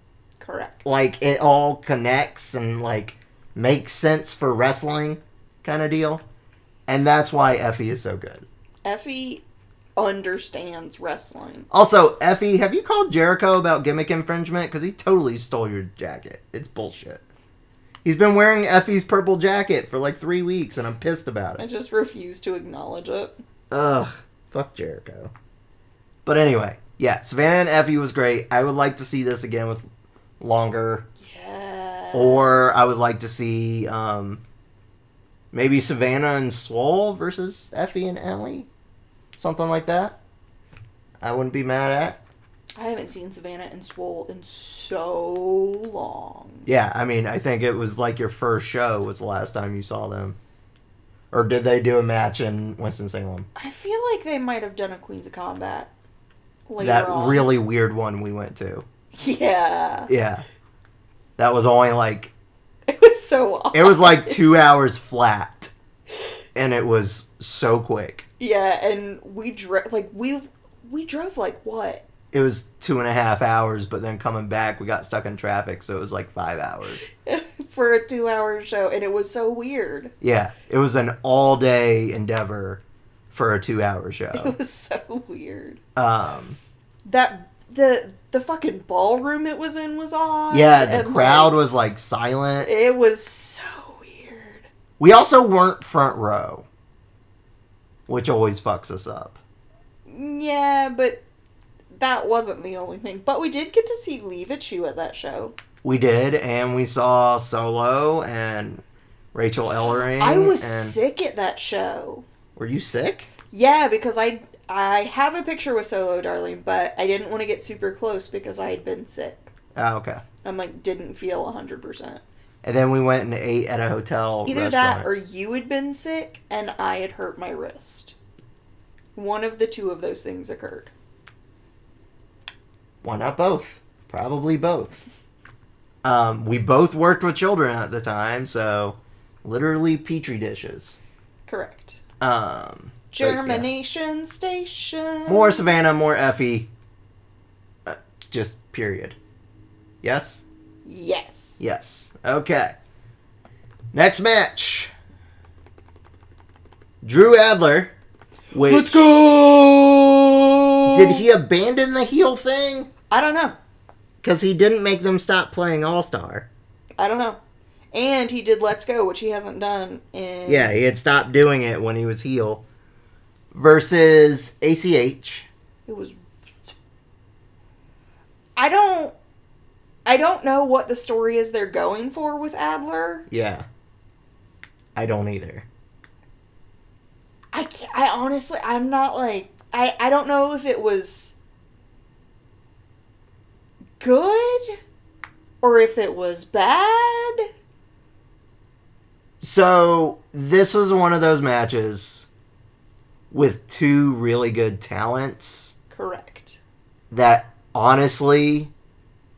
Correct. Like it all connects and like makes sense for wrestling, kind of deal. And that's why Effy is so good. Effy understands wrestling. Also, Effy, have you called Jericho about gimmick infringement? Because he totally stole your jacket. It's bullshit. He's been wearing Effy's purple jacket for like three weeks, and I'm pissed about it. I just refuse to acknowledge it. Ugh, fuck Jericho. But anyway, yeah, Savannah and Effy was great. I would like to see this again with longer, Yes. or I would like to see um, maybe Savannah and Swole versus Effy and Allie, something like that. I wouldn't be mad at. I haven't seen Savannah and Swole in so long. Yeah, I mean, I think it was like your first show was the last time you saw them. Or did they do a match in Winston-Salem? I feel like they might have done a Queens of Combat later that on. really weird one we went to. Yeah. Yeah. That was only like, It was so odd. it was like two hours flat. And it was so quick. Yeah, and we drove like we we drove like what? It was two and a half hours, but then coming back, we got stuck in traffic, so it was like five hours. for a 2-hour show and it was so weird. Yeah, it was an all day endeavor for a two hour show. It was so weird. Um, That the the fucking ballroom it was in was odd. yeah, the and, crowd like, was like silent. It was so weird. We also weren't front row, which always fucks us up. Yeah, but that wasn't the only thing. But we did get to see Leave It You at that show. We did, and we saw Solo and Rachel Ellering. I was sick at that show. Were you sick? Yeah, because I I have a picture with Solo Darling, but I didn't want to get super close because I had been sick. Oh, okay. I'm like didn't feel 100%. And then we went and ate at a hotel. Either restaurant. that or you had been sick and I had hurt my wrist. One of the two of those things occurred. why not both? Probably both. Um, we both worked with children at the time, so literally petri dishes. Correct. Um, but, yeah. Germination station. More Savannah, more Effy. Uh, just period. Yes? Yes. Yes. Okay. Next match. Drew Adler. Which, Let's go. Did he abandon the heel thing? I don't know. Because he didn't make them stop playing All Star. I don't know. And he did Let's Go, which he hasn't done in Yeah, he had stopped doing it when he was heel. Versus ACH. It was. I don't. I don't know what the story is they're going for with Adler. Yeah. I don't either. I can't, I honestly I'm not like I I don't know if it was good or if it was bad. So, this was one of those matches with two really good talents Correct. that honestly,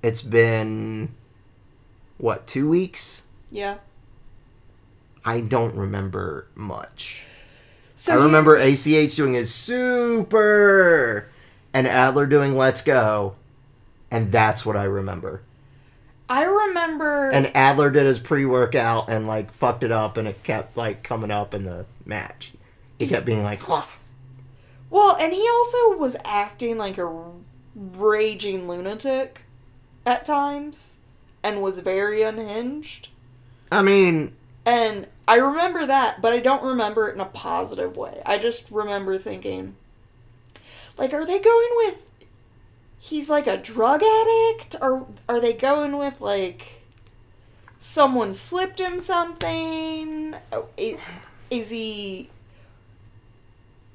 it's been what, two weeks? Yeah. I don't remember much. So I remember ACH doing his super and Adler doing let's go. And that's what I remember. I remember And Adler did his pre workout and like fucked it up and it kept like coming up in the match. He kept being like, "Huh." Well, and he also was acting like a raging lunatic at times and was very unhinged. I mean, And I remember that, but I don't remember it in a positive way. I just remember thinking, like, are they going with he's like a drug addict? Or are they going with, like, someone slipped him something? Oh, i- Is he.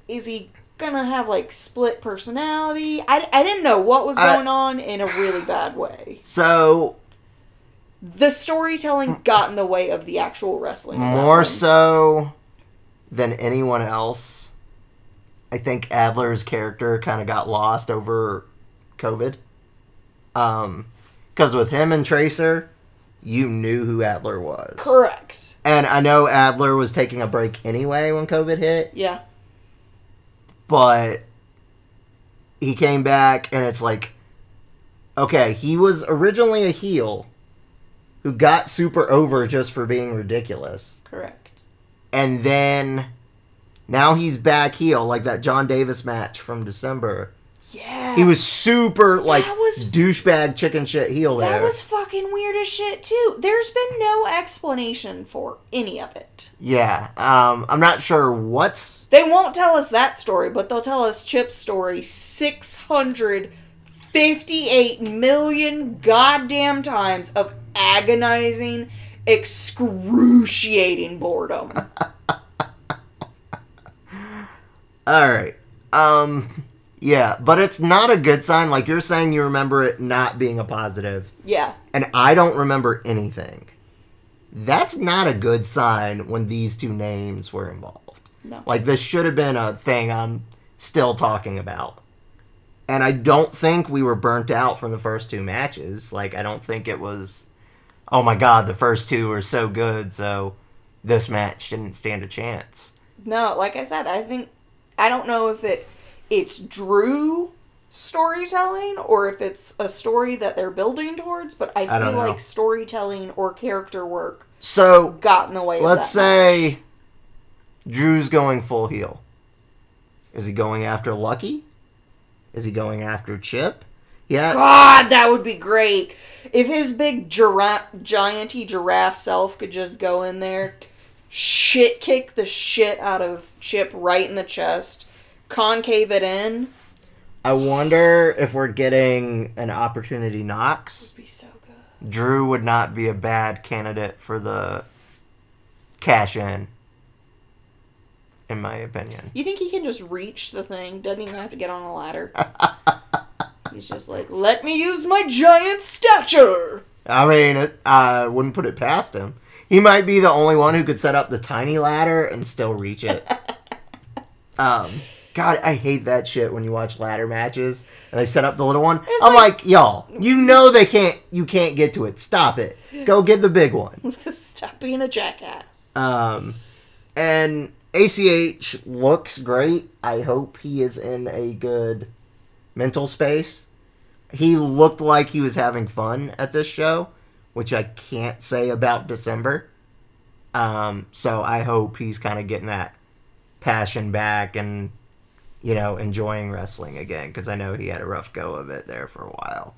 Is he gonna have like split personality. I, I didn't know what was I- going on in a really bad way. So The storytelling got in the way of the actual wrestling. more so than anyone else, I think Adler's character kind of got lost over COVID. Um, because with him and Tracer, you knew who Adler was. Correct. And I know Adler was taking a break anyway when COVID hit, Yeah. But he came back and it's like, okay, he was originally a heel who got super over just for being ridiculous. Correct. and then now he's back heel like that John Davis match from December. Yeah. He was super like that was- douchebag chicken shit heel there. That was fucking weird as shit too. There's been no explanation for any of it. yeah, um, I'm not sure what's They won't tell us that story, but they'll tell us Chip's story 658 million goddamn times of agonizing, excruciating boredom. all right. Um, yeah, but it's not a good sign. Like you're saying, you remember it not being a positive, yeah. and I don't remember anything. That's not a good sign when these two names were involved. No. Like this should have been a thing I'm still talking about. And I don't think we were burnt out from the first two matches. Like I don't think it was oh my god, the first two were so good, so this match didn't stand a chance. No, like I said, I think I don't know if it it's Drew storytelling or if it's a story that they're building towards, but I I feel like storytelling or character work So got in the way let's of that match. say Drew's going full heel. Is he going after Lucky? Is he going after Chip? Yeah. God, that would be great. If his big giraffe, gianty giraffe self could just go in there, shit kick the shit out of Chip right in the chest, concave it in. I wonder if we're getting an opportunity Knox. Would be so good. Drew would not be a bad candidate for the cash in, in my opinion. You think he can just reach the thing? Doesn't even have to get on a ladder. He's just like, let me use my giant stature. I mean, it, I wouldn't put it past him. He might be the only one who could set up the tiny ladder and still reach it. um, God, I hate that shit when you watch ladder matches and they set up the little one. It's I'm like- like, y'all, you know they can't, you can't get to it. Stop it. Go get the big one. Stop being a jackass. Um, and ACH looks great. I hope he is in a good mental space. He looked like he was having fun at this show, which I can't say about December. Um, so I hope he's kind of getting that passion back and, you know, enjoying wrestling again because I know he had a rough go of it there for a while.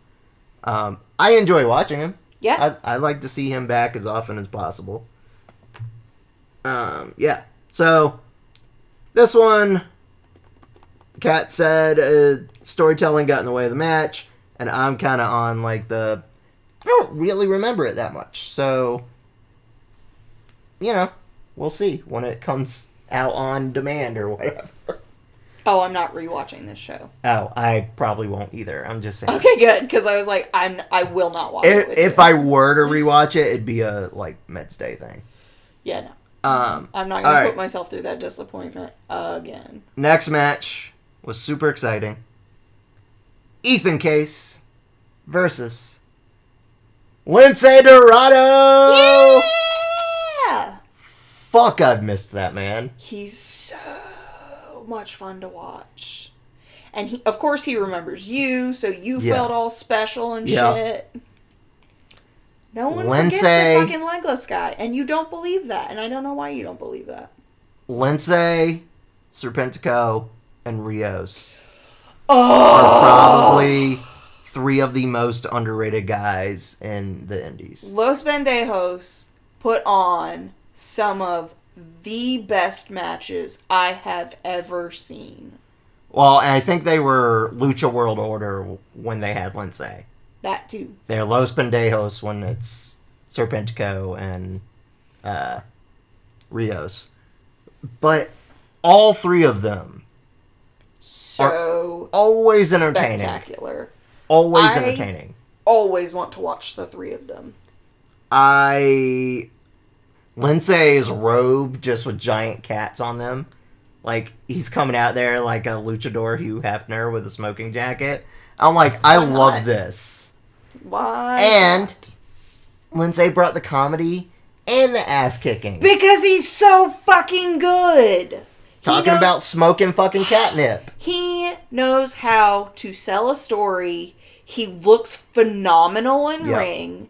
Um, I enjoy watching him. Yeah. I, I like to see him back as often as possible. Um, yeah. So this one, Kat said uh, storytelling got in the way of the match, and I'm kind of on like the I don't really remember it that much. So you know, we'll see when it comes out on demand or whatever. oh, I'm not rewatching this show. Oh, I probably won't either. I'm just saying. Okay, good, because I was like, I'm, I will not watch it. If, with if you. I were to rewatch it, it'd be a like Mets Day thing. yeah, no, Um, I'm not gonna put right. myself through that disappointment again. Next match was super exciting. Ethan Case versus Lindsay Dorado. Yeah, Fuck, I've missed that man. he's so much fun to watch, and he, of course, he remembers you, so you Yeah. felt all special and Yeah. shit. No one Lindsay- forgets the fucking legless guy, and you don't believe that, and I don't know why you don't believe that. Lindsay, Serpentico, and Rios Oh, are probably three of the most underrated guys in the Indies. Los Pendejos put on some of the best matches I have ever seen. Well, I think they were Lucha World Order when they had Lindsay. That too. They're Los Pendejos when it's Serpentico and uh, Rios. But all three of them so Always entertaining. spectacular. Always I- entertaining. Always want to watch the three of them. I Lindsay's robe just with giant cats on them. Like he's coming out there like a luchador Hugh Hefner with a smoking jacket. I'm like, I Why love this. Why? And- not? Lindsay brought the comedy and the ass kicking. because he's so fucking good. Talking knows- about smoking fucking catnip. He knows how to sell a story. He looks phenomenal in Yep. ring.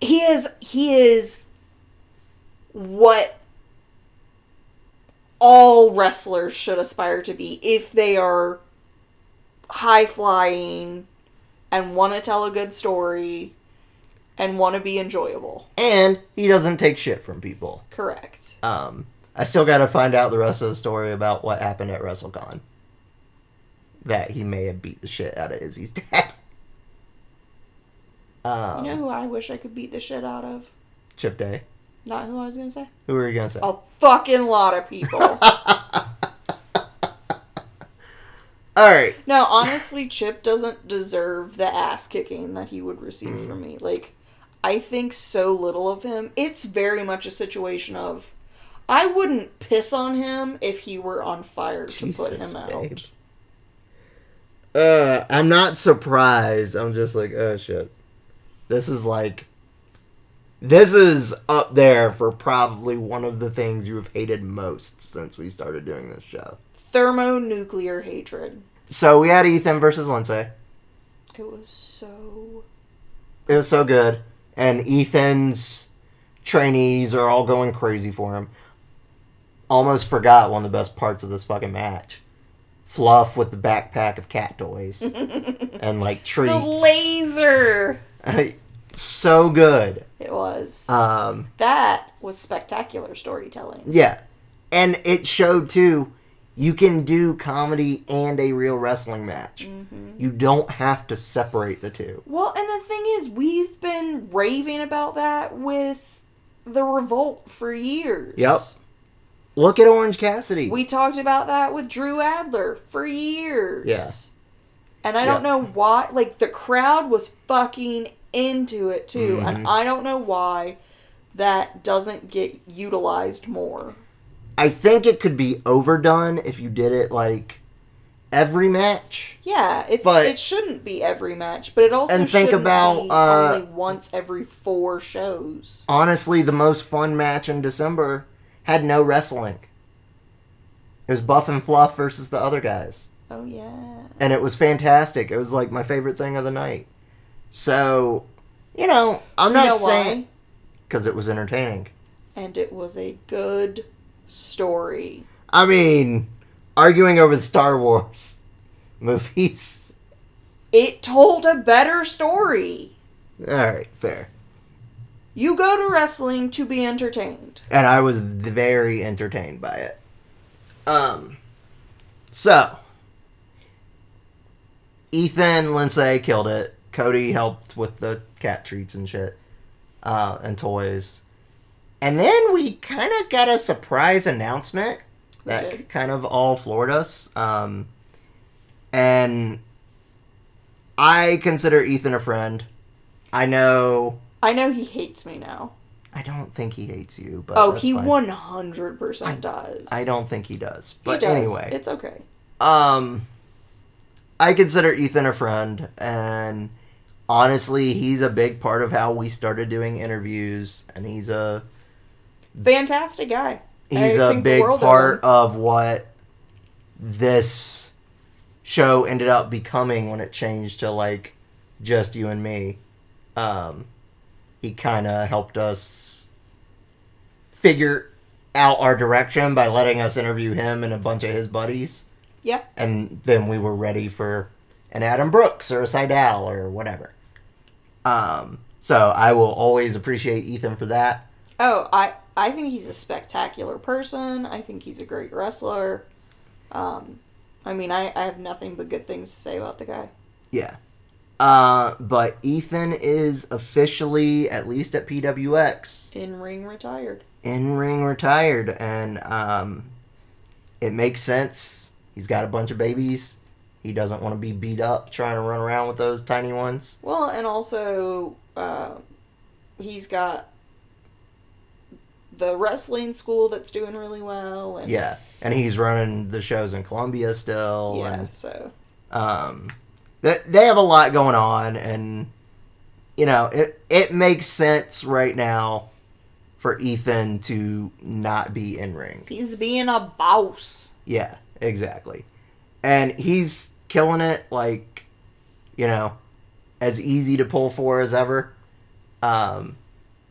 He is he is what all wrestlers should aspire to be if they are high flying and want to tell a good story and want to be enjoyable. And he doesn't take shit from people. Correct. Um, I still got to find out the rest of the story about what happened at WrestleCon. That he may have beat the shit out of Izzy's dad. Um, You know who I wish I could beat the shit out of? Chip Day. Not who I was gonna say. Who are you gonna say? A fucking lot of people. All right. no, honestly, Chip doesn't deserve the ass kicking that he would receive from me. Like, I think so little of him. It's very much a situation of I wouldn't piss on him if he were on fire to put Jesus, him out. Uh, I'm not surprised. I'm just like, oh shit. This is like, this is up there for probably one of the things you have hated most since we started doing this show. Thermonuclear hatred. So we had Ethan versus Lindsay. It was so. It was so good. And Ethan's trainees are all going crazy for him. Almost forgot one of the best parts of this fucking match. Fluff with the backpack of cat toys. and like treats. The laser! so good. It was. Um, that was spectacular storytelling. yeah. And it showed too, you can do comedy and a real wrestling match. Mm-hmm. You don't have to separate the two. Well, and the thing is, we've been raving about that with the revolt for years. Yep. Look at Orange Cassidy. We talked about that with Drew Adler for years. Yeah. And I don't Yeah. know why. Like, the crowd was fucking into it, too. Mm-hmm. And I don't know why that doesn't get utilized more. I think it could be overdone if you did it like every match. Yeah, it's But- it shouldn't be every match, but it also And think about, be uh, only once every four shows. Honestly, the most fun match in December had no wrestling. It was Buff and Fluff versus the other guys. Oh yeah. And it was fantastic. It was like my favorite thing of the night. So, you know, I'm You not know saying because it was entertaining. And it was a good story. I mean, arguing over the Star Wars movies. It told a better story. All right, fair. You go to wrestling to be entertained. and I was very entertained by it. Um, so Ethan Lindsay killed it. Cody helped with the cat treats and shit, uh, and toys. And then we kind of got a surprise announcement that did. kind of all floored us. Um, and I consider Ethan a friend. I know. I know he hates me now. I don't think he hates you, but oh, he one hundred percent does. I don't think he does. He But does. anyway, it's okay. um, I consider Ethan a friend, and honestly, he's a big part of how we started doing interviews, and he's a Fantastic guy. he's I a big world of part of what this show ended up becoming when it changed to like just you and me. Um, he kind of helped us figure out our direction by letting us interview him and a bunch of his buddies. Yeah. and then we were ready for an Adam Brooks or a Seidel or whatever. Um, so I will always appreciate Ethan for that. Oh, I I think he's a spectacular person. I think he's a great wrestler. Um, I mean, I, I have nothing but good things to say about the guy. Yeah. Uh, but Ethan is officially, at least at PWX, In ring retired. in ring retired, and um, it makes sense He's got a bunch of babies. He doesn't want to be beat up trying to run around with those tiny ones. Well, and also, uh, he's got the wrestling school that's doing really well. And Yeah, and he's running the shows in Columbia still. Yeah, and so. um, they, they have a lot going on, and you know it it makes sense right now for Ethan to not be in ring. He's being a boss. Yeah, exactly, and he's killing it. Like, you know, as easy to pull for as ever. Um,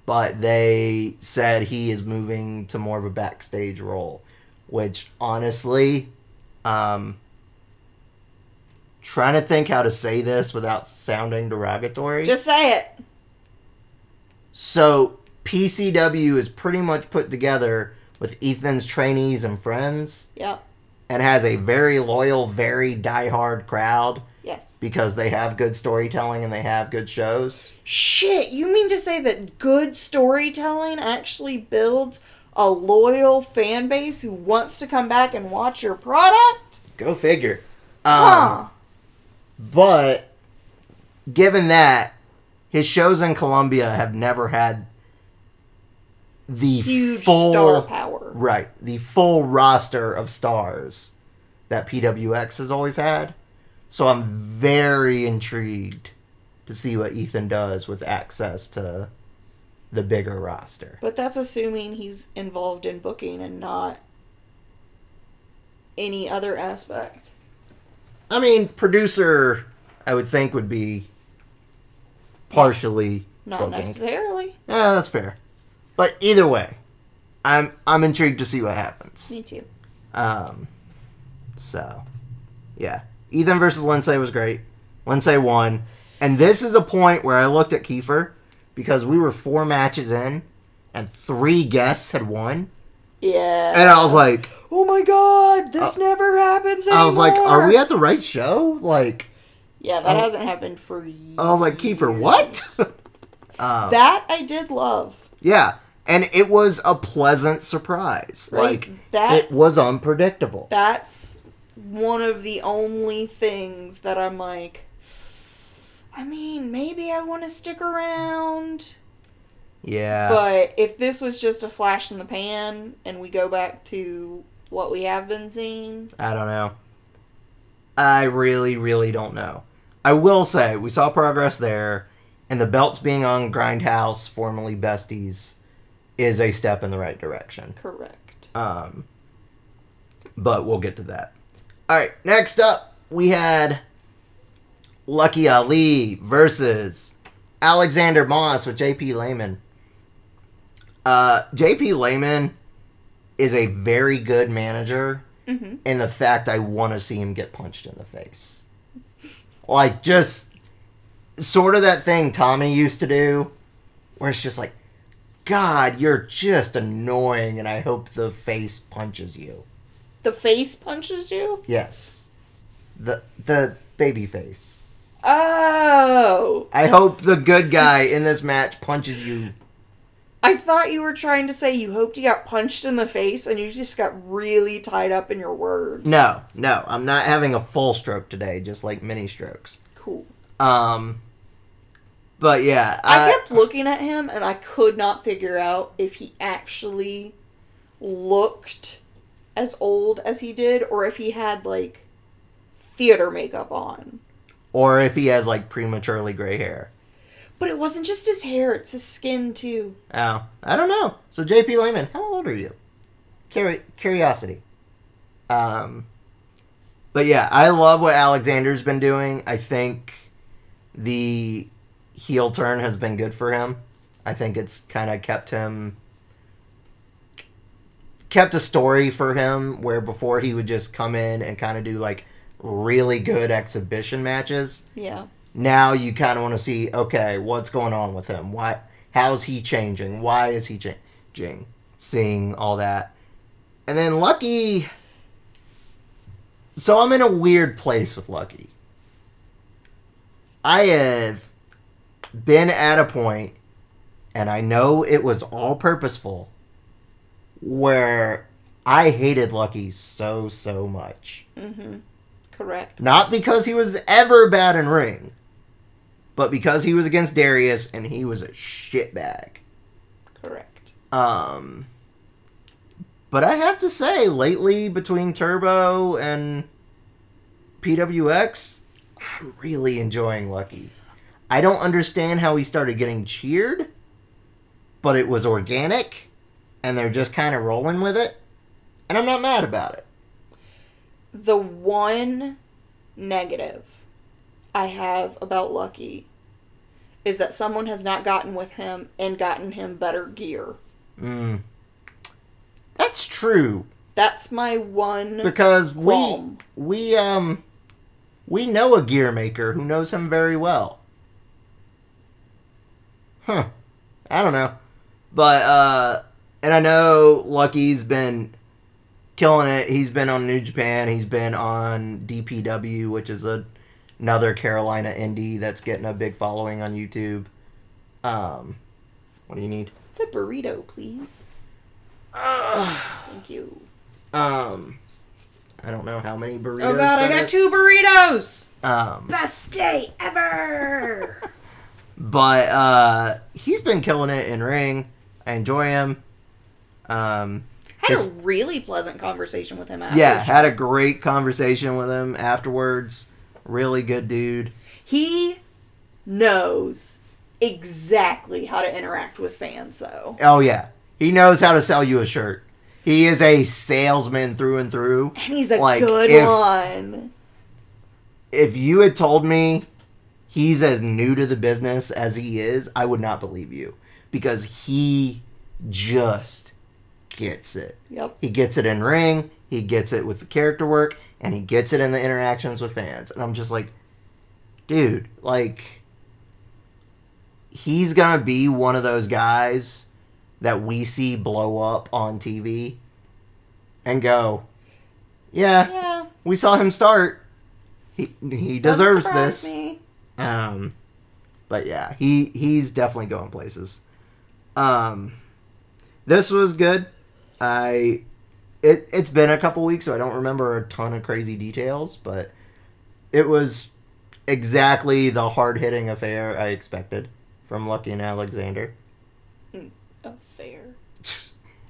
but they said he is moving to more of a backstage role, which honestly, um, trying to think how to say this without sounding derogatory. Just say it. so PCW is pretty much put together with Ethan's trainees and friends, Yep. And has a very loyal, very diehard crowd Yes. because they have good storytelling and they have good shows. Shit, you mean to say that good storytelling actually builds a loyal fan base who wants to come back and watch your product? Go figure. Um, Huh. But given that his shows in Columbia have never had the Huge full star power. right the full roster of stars that PWX has always had. So I'm very intrigued to see what Ethan does with access to the bigger roster. But that's assuming he's involved in booking and not any other aspect. I mean, producer, I would think would be partially Not booking. necessarily. Yeah, that's fair. But either way, I'm I'm intrigued to see what happens. Me too. Um, so yeah, Ethan versus Lindsay was great. Lindsay won, and this is a point where I looked at Kiefer because we were four matches in, and three guests had won, Yeah. and I was like, oh my god, this never happens anymore. I was like, are we at the right show? Like, Yeah, that I- hasn't happened for years. I was like, Kiefer, what? um, that I did love. Yeah, and it was a pleasant surprise. Like, Like that it was unpredictable. that's one of the only things that I'm like I mean, maybe I want to stick around. Yeah. But if this was just a flash in the pan and we go back to what we have been seeing, I don't know. I really, really don't know. I will say we saw progress there, and the belts being on Grindhouse, formerly Besties, is a step in the right direction. correct. Um, but we'll get to that. All right, next up we had Lucky Ali versus Alexander Moss with JP Lehman. Uh, JP Lehman is a very good manager hmm in the fact I want to see him get punched in the face. Like, just sort of that thing Tommy used to do, where it's just like, God, you're just annoying, and I hope the face punches you. The face punches you? Yes. The, the baby face. Oh. I hope the good guy in this match punches you. I thought you were trying to say you hoped you got punched in the face and you just got really tied up in your words. No, no, I'm not having a full stroke today, just like mini strokes. Cool. Um, but yeah, I kept looking at him and I could not figure out if he actually looked as old as he did or if he had like theater makeup on. or if he has like prematurely gray hair. But it wasn't just his hair, it's his skin too. Oh, I don't know. So JP Lehman, how old are you? Curi- curiosity. Um, but yeah, I love what Alexander's been doing. I think the heel turn has been good for him. I think it's kind of kept him kept a story for him where before he would just come in and kind of do like really good exhibition matches. Yeah. now you kind of want to see okay what's going on with him? Why how's he changing? Why is he changing? Seeing all that. And then lucky so i'm in a weird place with lucky i have been at a point and i know it was all purposeful where I hated Lucky so so much. Mm-hmm. Correct. Not because he was ever bad in ring, but because he was against Darius and he was a shitbag. Correct. Um, but I have to say, lately between Turbo and PWX, I'm really enjoying Lucky. I don't understand how he started getting cheered, but it was organic, and they're just kind of rolling with it, and I'm not mad about it. The one negative I have about Lucky is that someone has not gotten with him and gotten him better gear. Mm. That's true That's my one. because we qualm. we um we know a gear maker who knows him very well. Huh. I don't know. But uh and I know Lucky's been killing it. He's been on New Japan, he's been on DPW, which is a another Carolina indie that's getting a big following on YouTube. Um what do you need? the burrito, please. Thank you. Um I don't know how many burritos. Oh god, I got is. two burritos. Um Best day ever. But uh he's been killing it in ring. I enjoy him. Um Had his- a really pleasant conversation with him after. yeah, had a great conversation with him afterwards. Really good dude. He knows exactly how to interact with fans, though. Oh yeah. He knows how to sell you a shirt. He is a salesman through and through. And he's a Like, good if- one. If you had told me he's as new to the business as he is, I would not believe you because he just gets it. Yep. He gets it in ring, he gets it with the character work, and he gets it in the interactions with fans. And I'm just like, dude, like, he's gonna be one of those guys that we see blow up on TV and go, yeah, Yeah. we saw him start. He he deserves this. Me. Um, but yeah, he he's definitely going places. Um, this was good. I it it's been a couple weeks, so I don't remember a ton of crazy details, but it was exactly the hard hitting affair I expected from Lucky and Alexander.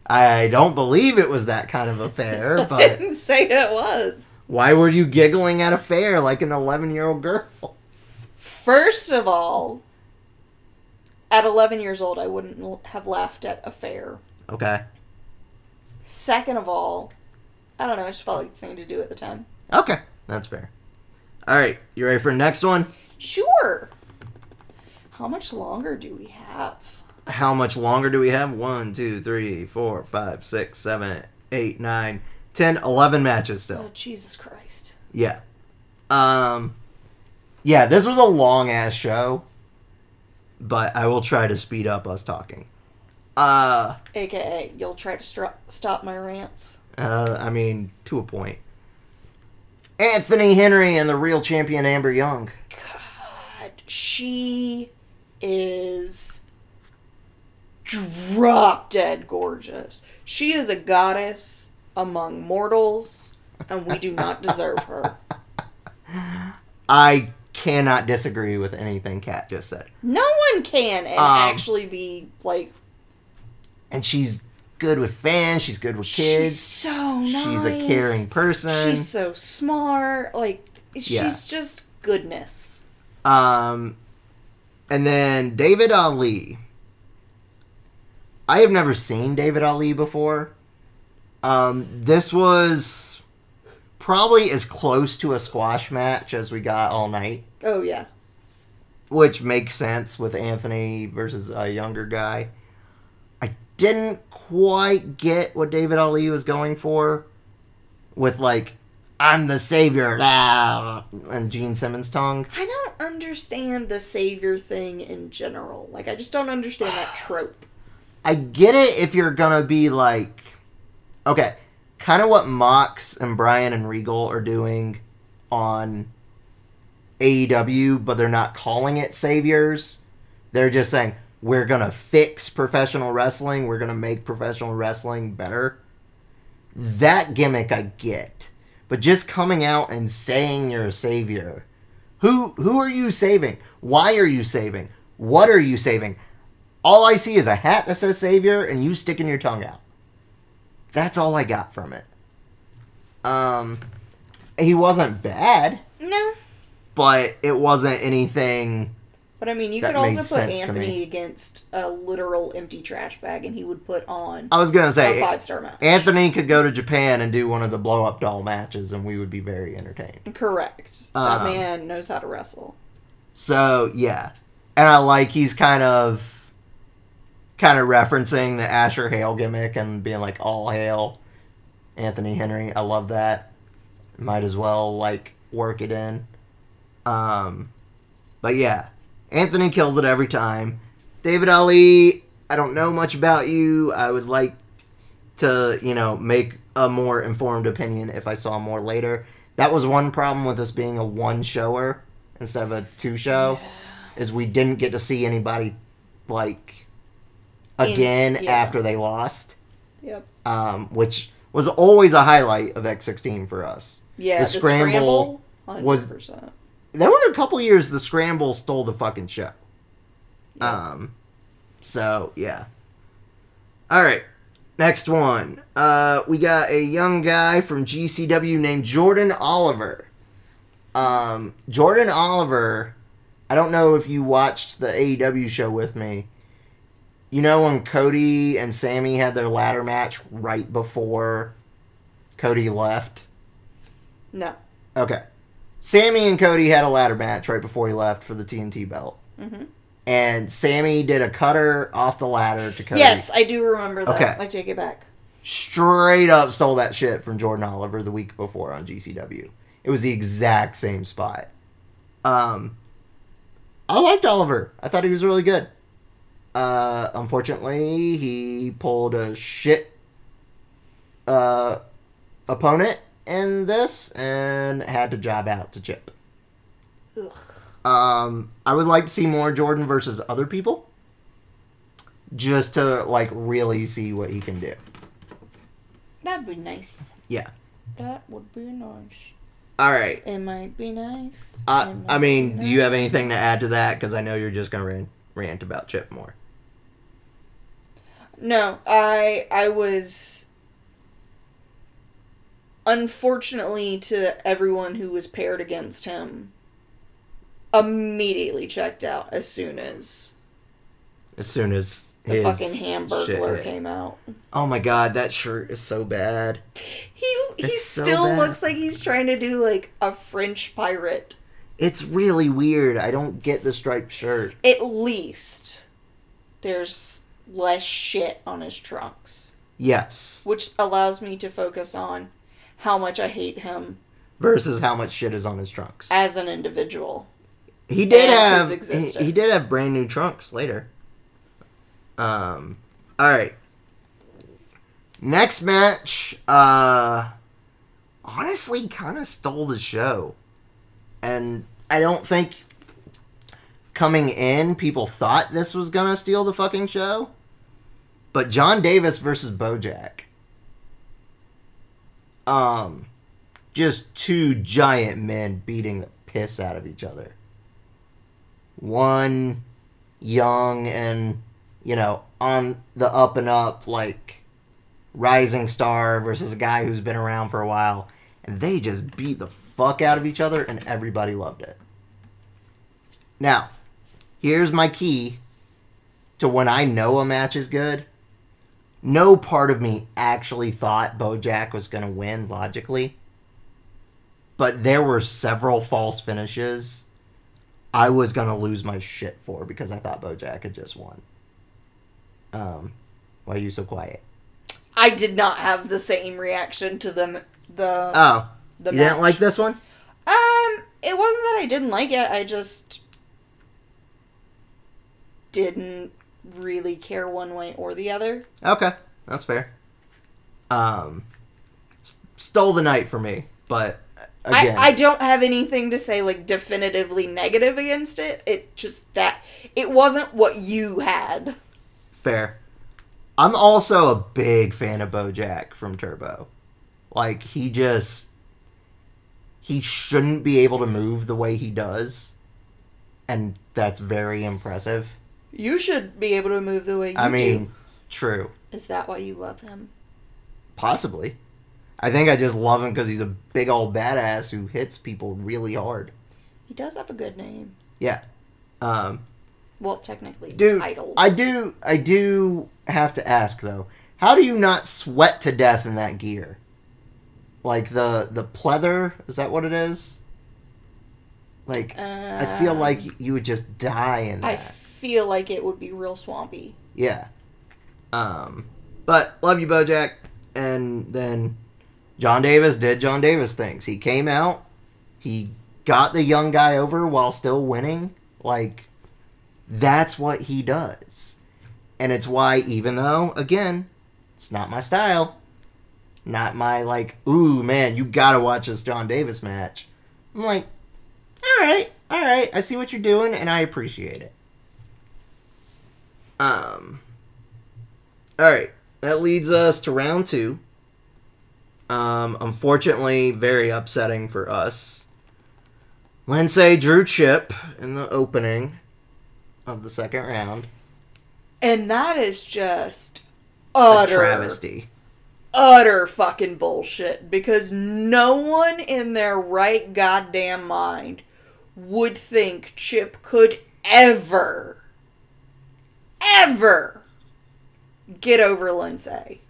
I don't believe it was that kind of affair, but I didn't say it was. why were you giggling at a fair like an eleven year old girl? First of all, at 11 years old, I wouldn't have laughed at a fair. Okay. Second of all, I don't know. I just felt like the thing to do at the time. Okay, that's fair. All right, you ready for the next one? Sure. How much longer do we have? How much longer do we have? One, two, three, four, five, six, seven, eight, nine, ten, eleven matches still. Oh, Jesus Christ. Yeah. Um. Yeah, this was a long ass show, but I will try to speed up us talking. Uh, AKA, you'll try to stro- stop my rants. uh, I mean, to a point. Anthony Henry and the real champion Amber Young. God, she is drop dead gorgeous. She is a goddess among mortals, and we do not deserve her. I cannot disagree with anything Kat just said. No one can and Um, actually be like and she's good with fans. She's good with kids. she's so nice. She's a caring person. She's so smart. Like she's Yeah. just goodness. Um, and then David Ali. I have never seen David Ali before. Um, this was probably as close to a squash match as we got all night, Oh yeah. which makes sense with Anthony versus a younger guy. I didn't quite get what David Ali was going for with like I'm the savior ah, and Gene Simmons tongue. I don't understand the savior thing in general. Like I just don't understand that trope. I get it if you're gonna be like, okay, kind of what Mox and Bryan and Regal are doing on AEW, but they're not calling it saviors. They're just saying we're gonna fix professional wrestling. We're gonna make professional wrestling better. that gimmick I get. But just coming out and saying you're a savior. Who who are you saving? Why are you saving? What are you saving? All I see is a hat that says savior and you sticking your tongue out. That's all I got from it. Um he wasn't bad, No. but it wasn't anything But I mean, you could also put Anthony against a literal empty trash bag, and he would put on I was gonna a say five star match. Anthony could go to Japan and do one of the blow up doll matches, and we would be very entertained. Correct. Um, that man knows how to wrestle. So yeah, and I like he's kind of kind of referencing the Asher Hale gimmick and being like all hail Anthony Henry. I love that. Might as well like work it in. Um, but yeah, Anthony kills it every time. David Ali, I don't know much about you. I would like to, you know, make a more informed opinion if I saw more later. That was one problem with this being a one shower instead of a two show, is we didn't get to see anybody like In- again yeah. after they lost, Yep. um, which was always a highlight of X16 for us. Yeah. The The, scramble scramble. was- 100%. There were a couple years the scramble stole the fucking show. Yep. Um, so yeah. All right, next one. Uh, we got a young guy from GCW named Jordan Oliver. Um, Jordan Oliver. I don't know if you watched the AEW show with me. You know when Cody and Sammy had their ladder match right before Cody left. no. Okay. Sammy and Cody had a ladder match right before he left for the TNT belt. hmm And Sammy did a cutter off the ladder to Cody. Yes, I do remember that. Okay. I take it back. Straight up stole that shit from Jordan Oliver the week before on GCW. It was the exact same spot. Um, I liked Oliver. I thought he was really good. Uh, unfortunately, he pulled a shit uh, opponent in this and had to job out to Chip. Ugh. Um, I would like to see more Jordan versus other people, just to like really see what he can do. That'd be nice. Yeah. That would be nice. All right. It might be nice. Uh, I mean, be do you have anything to add to that? Because I know you're just gonna rant, rant about Chip more. No, I I was unfortunately to everyone who was paired against him immediately checked out as soon as As soon as the fucking hamburger came out. Oh my god, that shirt is so bad. He he It's still bad. looks like he's trying to do like a French pirate. It's really weird. I don't get the striped shirt. At least there's less shit on his trunks, Yes. which allows me to focus on how much I hate him Versus how much shit is on his trunks. as an individual. He did have he, he did have brand new trunks later. Um all right. Next match uh honestly kind of stole the show. And I don't think coming in people thought this was to steal the fucking show. But John Davis versus Bojack. Um just two giant men beating the piss out of each other one young and you know on the up and up like rising star versus a guy who's been around for a while and they just beat the fuck out of each other and everybody loved it now here's my key to when i know a match is good no part of me actually thought bojack was going to win logically but there were several false finishes I was gonna lose my shit for because I thought BoJack had just won. Um, why are you so quiet? I did not have the same reaction to the the Oh, the you match. didn't like this one? Um, it wasn't that I didn't like it. I just didn't really care one way or the other. Okay, that's fair. Um, s- stole the night for me, but again, I, I don't have anything to say like definitively negative against it. It just that it wasn't what you had. fair. I'm also a big fan of BoJack from Turbo. Like he just he shouldn't be able to move the way he does, and that's very impressive. You should be able to move the way you do. I mean, do. true, Is that why you love him? possibly. I think I just love him because he's a big old badass who hits people really hard. He does have a good name. Yeah. Um, Well, technically, Dude, title. I do I do have to ask though. How do you not sweat to death in that gear? Like the the pleather, is that what it is? Like I feel Um, like you would just die in I that. Feel like it would be real swampy. yeah. Um but love you Bojack and then John Davis did John Davis things. He came out, he got the young guy over while still winning. Like that's what he does. And it's why, even though, again, it's not my style, not my, like, ooh, man, you gotta watch this John Davis match. I'm like, alright, alright, I see what you're doing, and I appreciate it. Um, alright, that leads us to round two. Um, unfortunately, very upsetting for us. Lindsay drew Chip in the opening of the second round. And that is just A utter travesty. utter fucking bullshit because no one in their right goddamn mind would think Chip could ever ever get over Lindsay.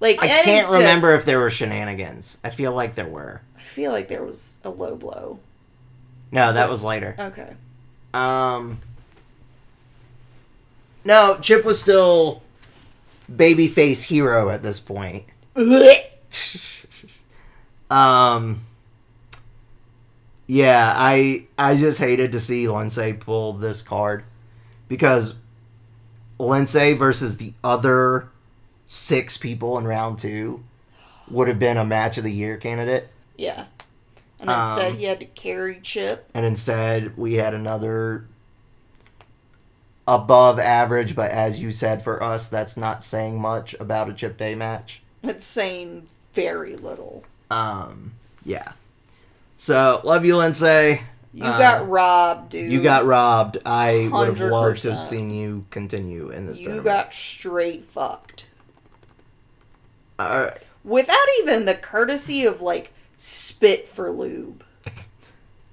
Like I can't remember just- if there were shenanigans. I feel like there were. I feel like there was a low blow. No, that was later. Okay. Um, no, Chip was still babyface hero at this point. um, yeah, I I just hated to see Lindsay pull this card because Lindsay versus the other six people in round two would have been a match of the year candidate. Yeah. And instead Um, he had to carry Chip. and instead we had another above average but as you said for us that's not saying much about a chip day match It's saying very little. um yeah so love you lindsay You Uh, got robbed, dude. you got robbed i would have loved to have seen you continue in this You tournament. got straight fucked. Uh, Without even the courtesy of like spit for lube.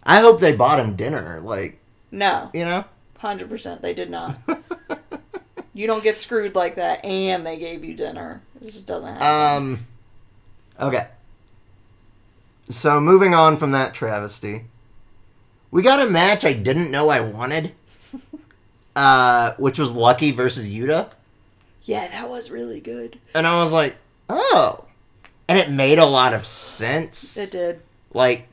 i hope they bought him dinner like No, you know hundred percent they did not. you don't get screwed like that, and they gave you dinner. It just doesn't happen. Um. Okay. So moving on from that travesty, we got a match I didn't know I wanted. uh, which was Lucky versus Yuta, yeah, that was really good. and I was like, oh, and it made a lot of sense. It did. Like,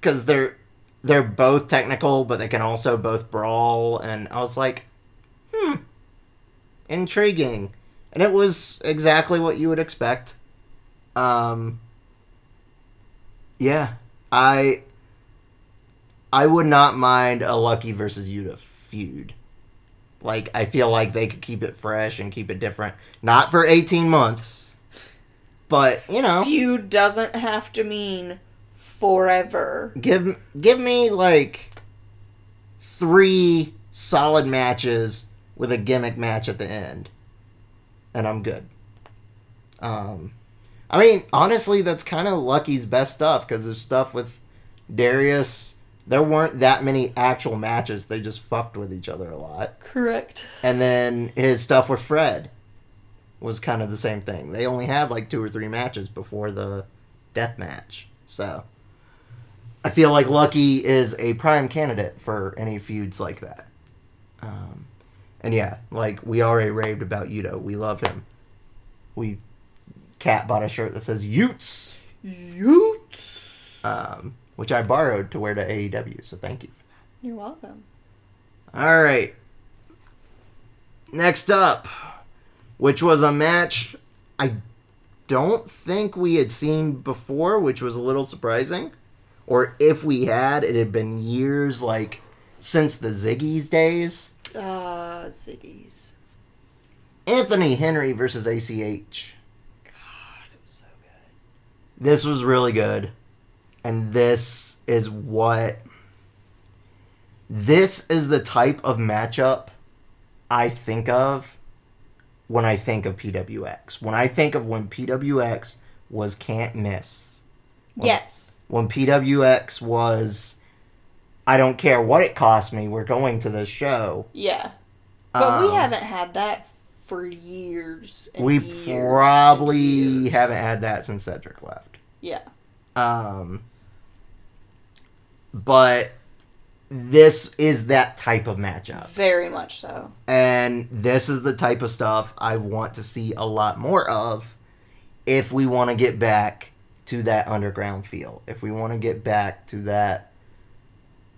because they're they're both technical, but they can also both brawl, and I was like, hmm, intriguing, and it was exactly what you would expect. Um, yeah, I I would not mind a Lucky versus Yuta feud. Like, I feel like they could keep it fresh and keep it different. Not for 18 months, but, you know Feud doesn't have to mean forever. give give me like three solid matches with a gimmick match at the end and i'm good um i mean honestly that's kind of lucky's best stuff because there's stuff with darius there weren't that many actual matches they just fucked with each other a lot Correct. and then his stuff with fred was kind of the same thing they only had like two or three matches before the death match so I feel like Lucky is a prime candidate for any feuds like that. Um, and yeah, like we already raved about Yuta. We love him. We cat bought a shirt that says Utes, Utes. um, which I borrowed to wear to AEW. So thank you for that. You're welcome. All right. Next up, which was a match I don't think we had seen before, which was a little surprising. Or if we had, it had been years like since the Ziggy's days. Ah, Ziggy's. Anthony Henry versus ACH. God, it was so good. This was really good. And this is what. This is the type of matchup I think of when I think of PWX. When I think of when PWX was can't miss. Yes. When PWX was I don't care what it cost me, we're going to this show. Yeah. But we Um, haven't had that for years. and We years probably years. haven't had that since Cedric left. Yeah. Um, but this is that type of matchup. Very much so. And this is the type of stuff I want to see a lot more of if we want to get back to that underground feel. If we want to get back to that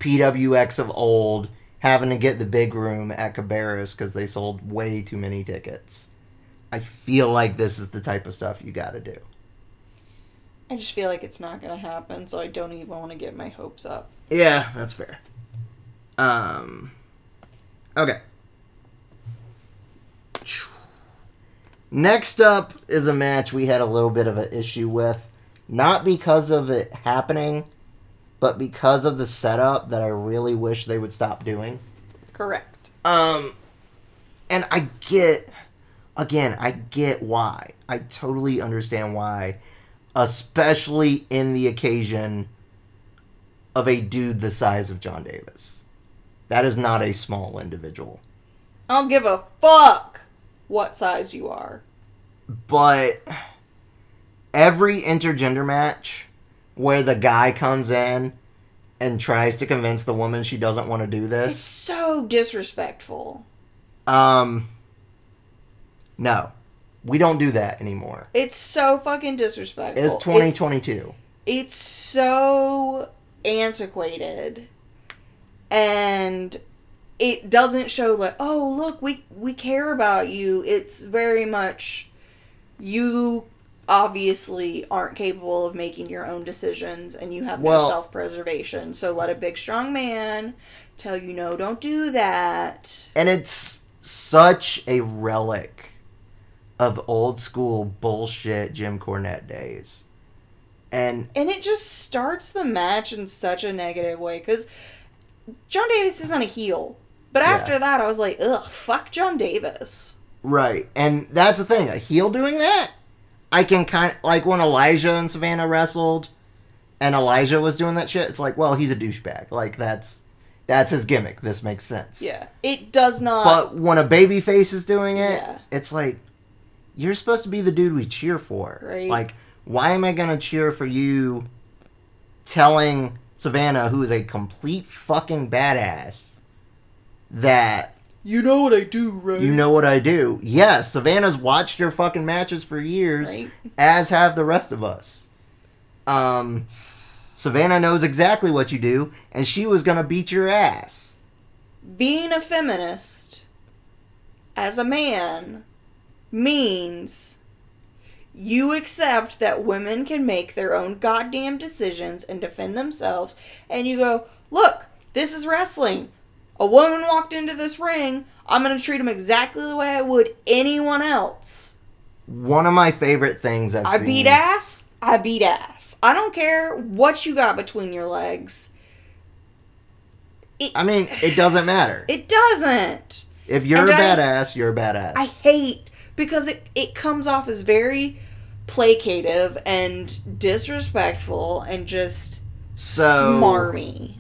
PWX of old, having to get the big room at Cabarrus because they sold way too many tickets. I feel like this is the type of stuff you got to do. I just feel like it's not going to happen, so I don't even want to get my hopes up. Yeah, that's fair. Um. Okay. Next up is a match we had a little bit of an issue with, not because of it happening, but because of the setup that I really wish they would stop doing. Correct. Um, and I get, again, I get why. I totally understand why, especially in the occasion of a dude the size of John Davis. That is not a small individual. I don't give a fuck what size you are. But every intergender match where the guy comes in and tries to convince the woman she doesn't want to do this. It's so disrespectful. um, no, we don't do that anymore. It's so fucking disrespectful. It's 2022. It's so antiquated. And it doesn't show like, oh look, we we care about you. It's very much you obviously aren't capable of making your own decisions and you have Well- no self-preservation. So let a big strong man tell you no, don't do that. and it's such a relic of old school bullshit Jim Cornette days. And And it just starts the match in such a negative way because John Davis isn't a heel. But Yeah. after that, I was like, ugh, fuck John Davis. right, and that's the thing, a heel doing that, I can kind of like when Elijah and Savannah wrestled, and Elijah was doing that shit. It's like, well, he's a douchebag. Like that's that's his gimmick. This makes sense. Yeah. It does not. But when a baby face is doing it, Yeah. it's like you're supposed to be the dude we cheer for. Right. Like, why am I gonna cheer for you telling Savannah, who is a complete fucking badass, that you know what I do, right? you know what I do? Yes, Savannah's watched your fucking matches for years, Right. as have the rest of us. Um Savannah knows exactly what you do, and she was gonna beat your ass. Being a feminist as a man means you accept that women can make their own goddamn decisions and defend themselves, and you go, look, this is wrestling. A woman walked into this ring. I'm going to treat them exactly the way I would anyone else. One of my favorite things I've seen I seen. beat ass. I beat ass. I don't care what you got between your legs. It, I mean, it doesn't matter. it doesn't. If you're And a I- badass, you're a badass. I hate because it, it comes off as very placative and disrespectful and just so smarmy.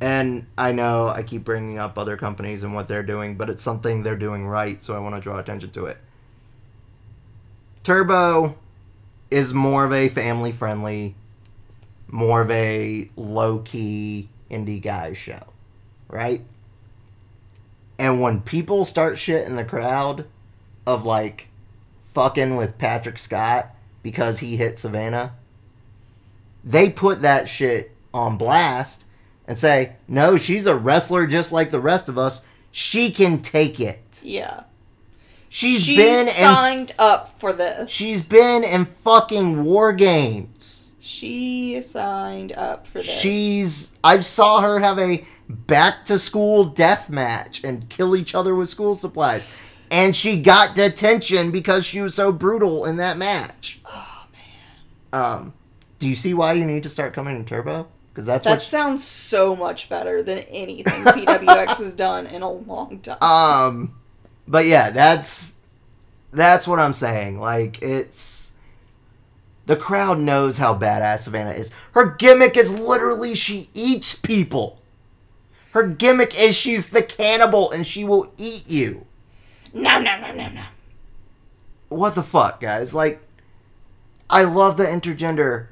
And I know I keep bringing up other companies and what they're doing, but it's something they're doing right, so I want to draw attention to it. Turbo is more of a family friendly, more of a low key indie guy show, right? And when people start shit in the crowd of like fucking with Patrick Scott because he hit Savannah, they put that shit on blast and say, no, she's a wrestler just like the rest of us. She can take it. Yeah. She's She's been in signed up for this. she's been in fucking war games. she signed up for this. She's I saw her have a back to school death match and kill each other with school supplies. And she got detention because she was so brutal in that match. Oh, Um, do you see why you need to start coming in Turbo? Because that's That what. sounds so much better than anything PWX has done in a long time. Um, but yeah, that's that's what I'm saying. Like it's the crowd knows how badass Savannah is. Her gimmick is literally she eats people. Her gimmick is she's the cannibal and she will eat you. No, no, no, no, no. What the fuck, guys? Like, I love the intergender.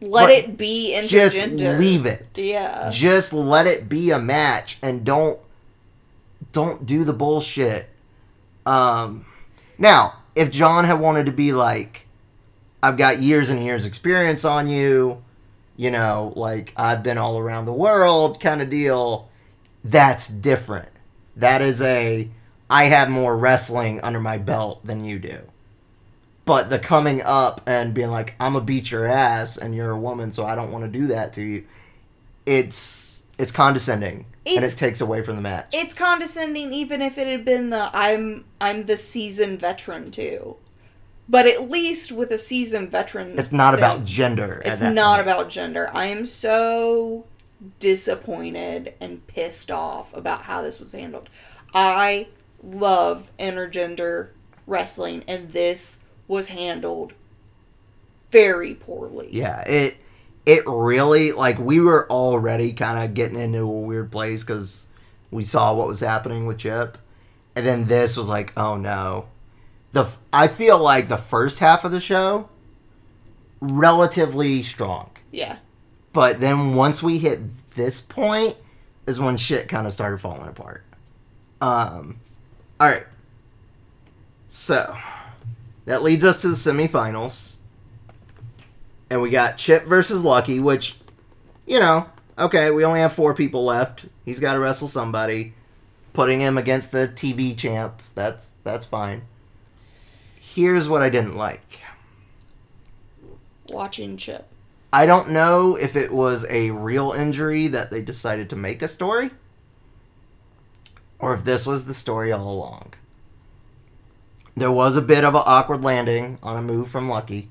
Let it be intergender. Just leave it. Yeah. Just let it be a match and don't don't do the bullshit. Um now, if John had wanted to be like I've got years and years experience on you, you know, like I've been all around the world kind of deal, that's different. That is a I have more wrestling under my belt than you do. But the coming up and being like, I'm gonna beat your ass and you're a woman, so I don't want to do that to you. It's it's condescending and it takes away from the match. it's condescending even if it had been the I'm I'm the seasoned veteran too. But at least with a seasoned veteran It's not thing, about gender. It's not point. about gender. I am so disappointed and pissed off about how this was handled. I love intergender wrestling and this was handled very poorly. Yeah, it it really like we were already kind of getting into a weird place because we saw what was happening with Chip, and then this was like, oh no. The I feel like the first half of the show relatively strong, Yeah. but then once we hit this point is when shit kind of started falling apart. Um, all right. So that leads us to the semifinals. And we got Chip versus Lucky, which, you know, okay, we only have four people left. He's got to wrestle somebody. Putting him against the TV champ, that's that's fine. Here's what I didn't like. Watching Chip. I don't know if it was a real injury that they decided to make a story, or if this was the story all along. There was a bit of an awkward landing on a move from Lucky,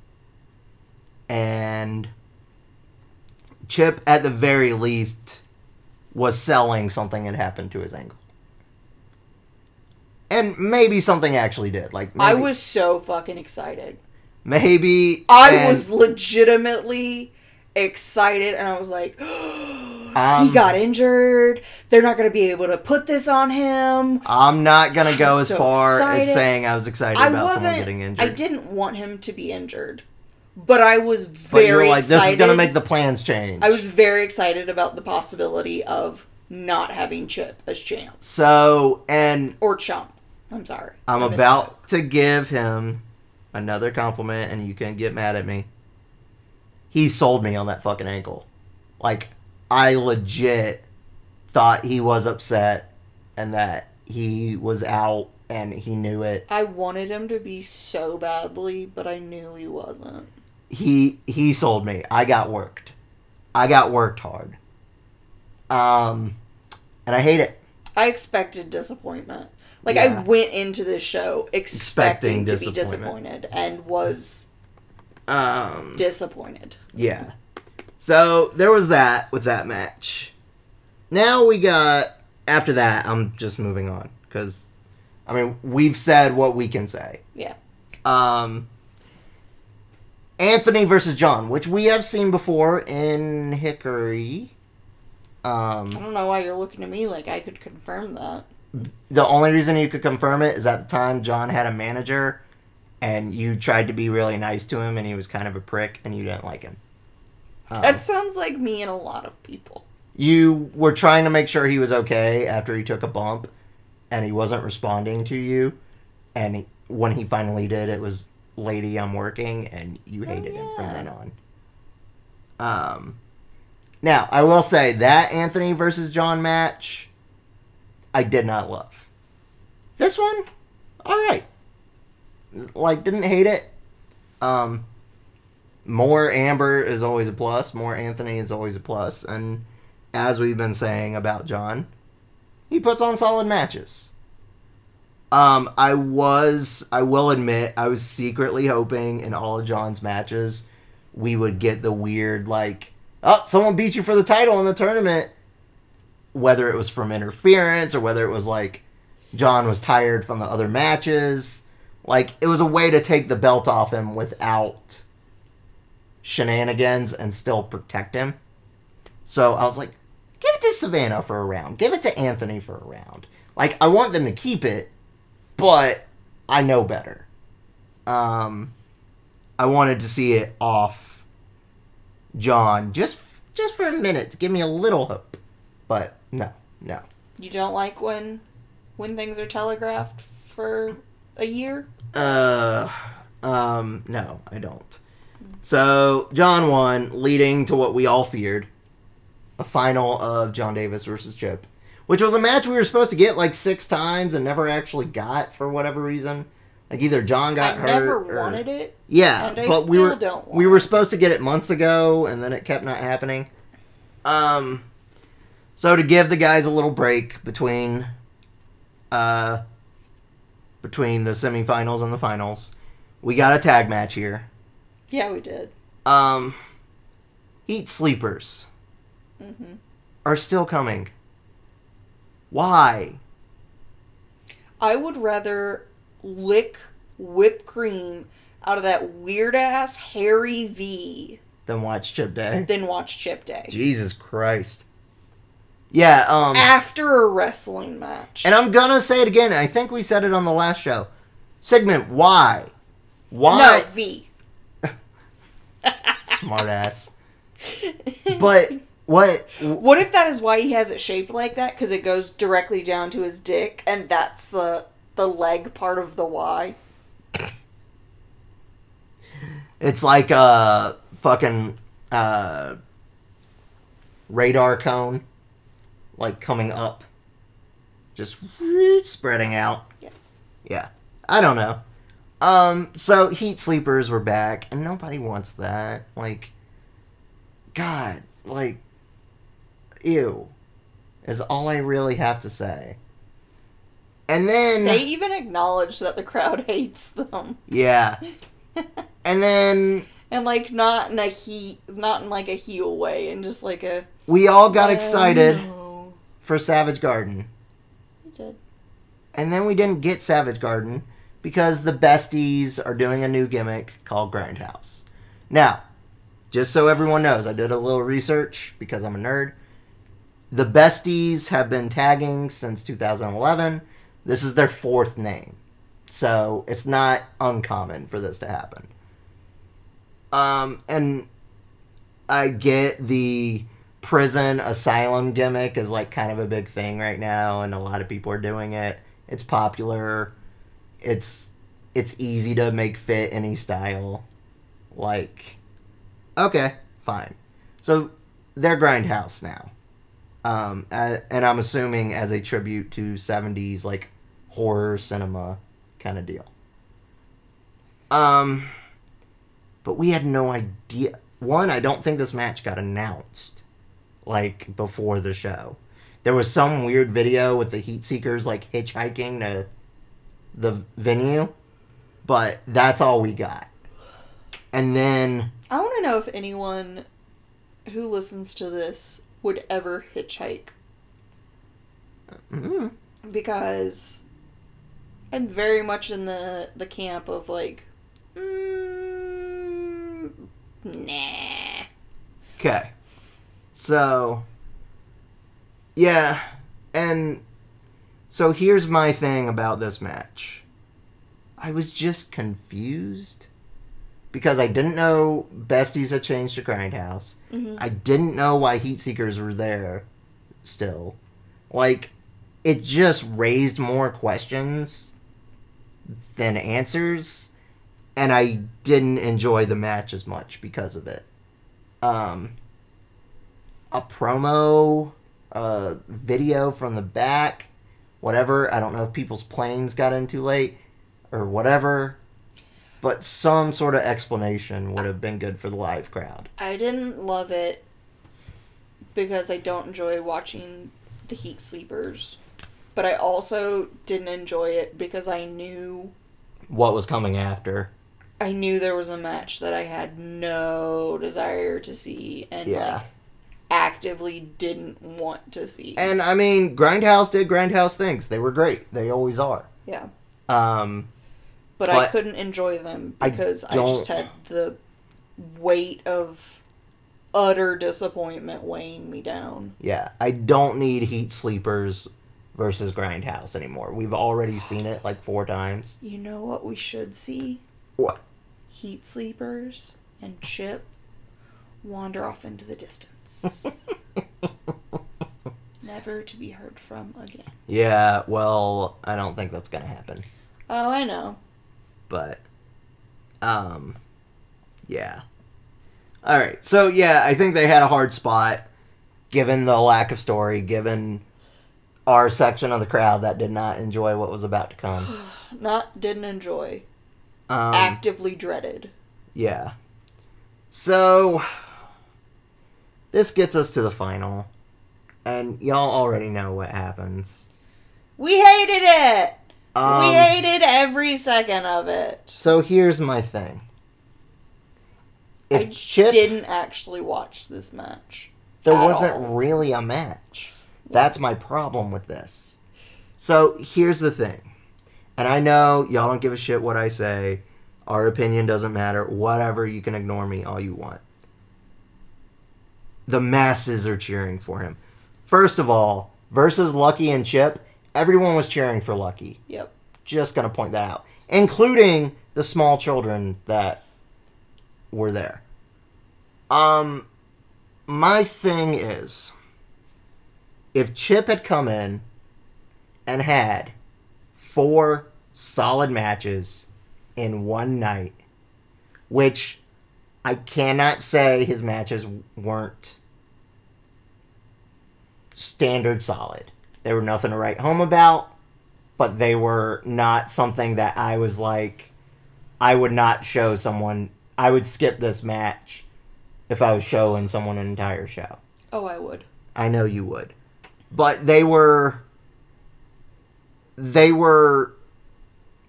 and Chip, at the very least, was selling something had happened to his ankle. And maybe something actually did. Like maybe, I was so fucking excited. maybe I and- was legitimately excited and I was like, Um, he got injured. They're not going to be able to put this on him. I'm not gonna go as so far excited. as saying I was excited I about someone getting injured. I didn't want him to be injured, but I was but very you were like, excited. this is gonna make the plans change. I was very excited about the possibility of not having Chip as champ so, and or chump. I'm sorry. I'm about to give him another compliment, and you can get mad at me. He sold me on that fucking ankle. Like, I legit thought he was upset and that he was out and he knew it. I wanted him to be so badly, but I knew he wasn't. he he sold me. I got worked. I got worked hard. Um, and I hate it. I expected disappointment. Like Yeah. I went into this show expecting, Expecting to be disappointed and was Um, disappointed. yeah. So there was that with that match. Now we got after that. I'm just moving on because, I mean, we've said what we can say. Yeah. Um, Anthony versus John, which we have seen before in Hickory. I Um, don't know why you're looking at me like I could confirm that. the only reason you could confirm it is at the time John had a manager, and you tried to be really nice to him, and he was kind of a prick, and you didn't like him. Um, That sounds like me and a lot of people. you were trying to make sure he was okay after he took a bump, and he wasn't responding to you, and he, when he finally did, it was "Lady, I'm working," and you hated him from then on. Um, now I will say that Anthony versus John match, I did not love. This one, all right. Like, didn't hate it. Um, more Amber is always a plus. More Anthony is always a plus. And as we've been saying about John, he puts on solid matches. Um, I was, I will admit, I was secretly hoping in all of John's matches we would get the weird like, oh, someone beat you for the title in the tournament, whether it was from interference or whether it was like John was tired from the other matches. Like it was a way to take the belt off him without shenanigans and still protect him. So I was like, give it to Savannah for a round. Give it to Anthony for a round. Like I want them to keep it, but I know better. Um, I wanted to see it off John just just for a minute to give me a little hope, but no, no. You don't like when when things are telegraphed for a year? Uh, um, no, I don't. So John won, leading to what we all feared, a final of John Davis versus Chip, which was a match we were supposed to get like six times and never actually got for whatever reason. Like either John got I hurt. never or- wanted it. Yeah, and I but we were don't we were supposed to get it months ago, and then it kept not happening. Um, so to give the guys a little break between, uh, between the semifinals and the finals, we got a tag match here. Yeah, we did. Um, Heat Sleepers hmm are still coming. Why? I would rather lick whipped cream out of that weird ass hairy V Than watch Chip Day. than watch Chip Day Jesus Christ. Yeah. Um. after a wrestling match. And I'm gonna say it again. I think we said it on the last show. Segment why? no Why? V. Smart ass. But what? What if that is why he has it shaped like that? Because it goes directly down to his dick, and that's the the leg part of the Y. It's like a fucking uh, radar cone, like coming up, just spreading out. Yes. Yeah. I don't know. Um, so heat sleepers were back, and nobody wants that. Like, God, like, ew, is all I really have to say. And then, They even acknowledge that the crowd hates them, yeah, and then and like not in a he, not in like a heel way, and just like a. we all got "Oh, excited no." for Savage Garden, We did. and then we didn't get Savage Garden because the besties are doing a new gimmick called Grindhouse. Now, just so everyone knows, I did a little research because I'm a nerd. The besties have been tagging since 2011. This is their fourth name. So it's not uncommon for this to happen. Um, and I get the prison asylum gimmick is like kind of a big thing right now, and a lot of people are doing it. It's popular. It's it's easy to make fit any style. Like, okay, fine. So they're Grindhouse now, um, and I'm assuming as a tribute to '70s like horror cinema kind of deal. Um, but we had no idea. One, I don't think this match got announced like before the show. There was some weird video with the Heat Seekers like hitchhiking to the venue, but that's all we got. And then I want to know if anyone who listens to this would ever hitchhike mm, because I'm very much in the the camp of like, mm, nah. Okay. So, yeah. And so here's my thing about this match I was just confused because I didn't know Besties had changed to Grindhouse. Mhm. I didn't know why Heat Seekers were there still. Like, it just raised more questions than answers, and I didn't enjoy the match as much because of it. Um, a promo, uh, video from the back, whatever. I don't know if people's planes got in too late or whatever, but some sort of explanation would have been good for the live crowd. I didn't love it because I don't enjoy watching the Heat Sleepers, but I also didn't enjoy it because I knew What was coming after? I knew there was a match that I had no desire to see and Yeah. like actively didn't want to see. And I mean, Grindhouse did Grindhouse things. They were great. They always are. yeah. Um, But, I couldn't enjoy them because I, don't- just had the weight of utter disappointment weighing me down. yeah, I don't need Heat Sleepers versus Grindhouse anymore. We've already seen it like four times. You know what we should see? What? Heat sleepers and Chip wander off into the distance. Never to be heard from again. Yeah, well, I don't think that's gonna happen. Oh, I know. But, um, yeah. All right, so yeah, I think they had a hard spot, given the lack of story, given our section of the crowd that did not enjoy what was about to come. Not didn't enjoy. Um, Actively dreaded. Yeah. So this gets us to the final. And y'all already know what happens. We hated it. Um, we hated every second of it. So here's my thing. If I Chip didn't actually watch this match. there wasn't all. really a match. That's my problem with this. So here's the thing. And I know y'all don't give a shit what I say. Our opinion doesn't matter. Whatever, you can ignore me all you want. The masses are cheering for him. First of all, versus Lucky and Chip, everyone was cheering for Lucky. Yep. Just gonna point that out. Including the small children that were there. Um my thing is if Chip had come in and had four solid matches in one night, which I cannot say his matches weren't standard solid. They were nothing to write home about, but they were not something that I was like, I would not show someone, I would skip this match if I was showing someone an entire show. Oh, I would. I know you would. But they were they were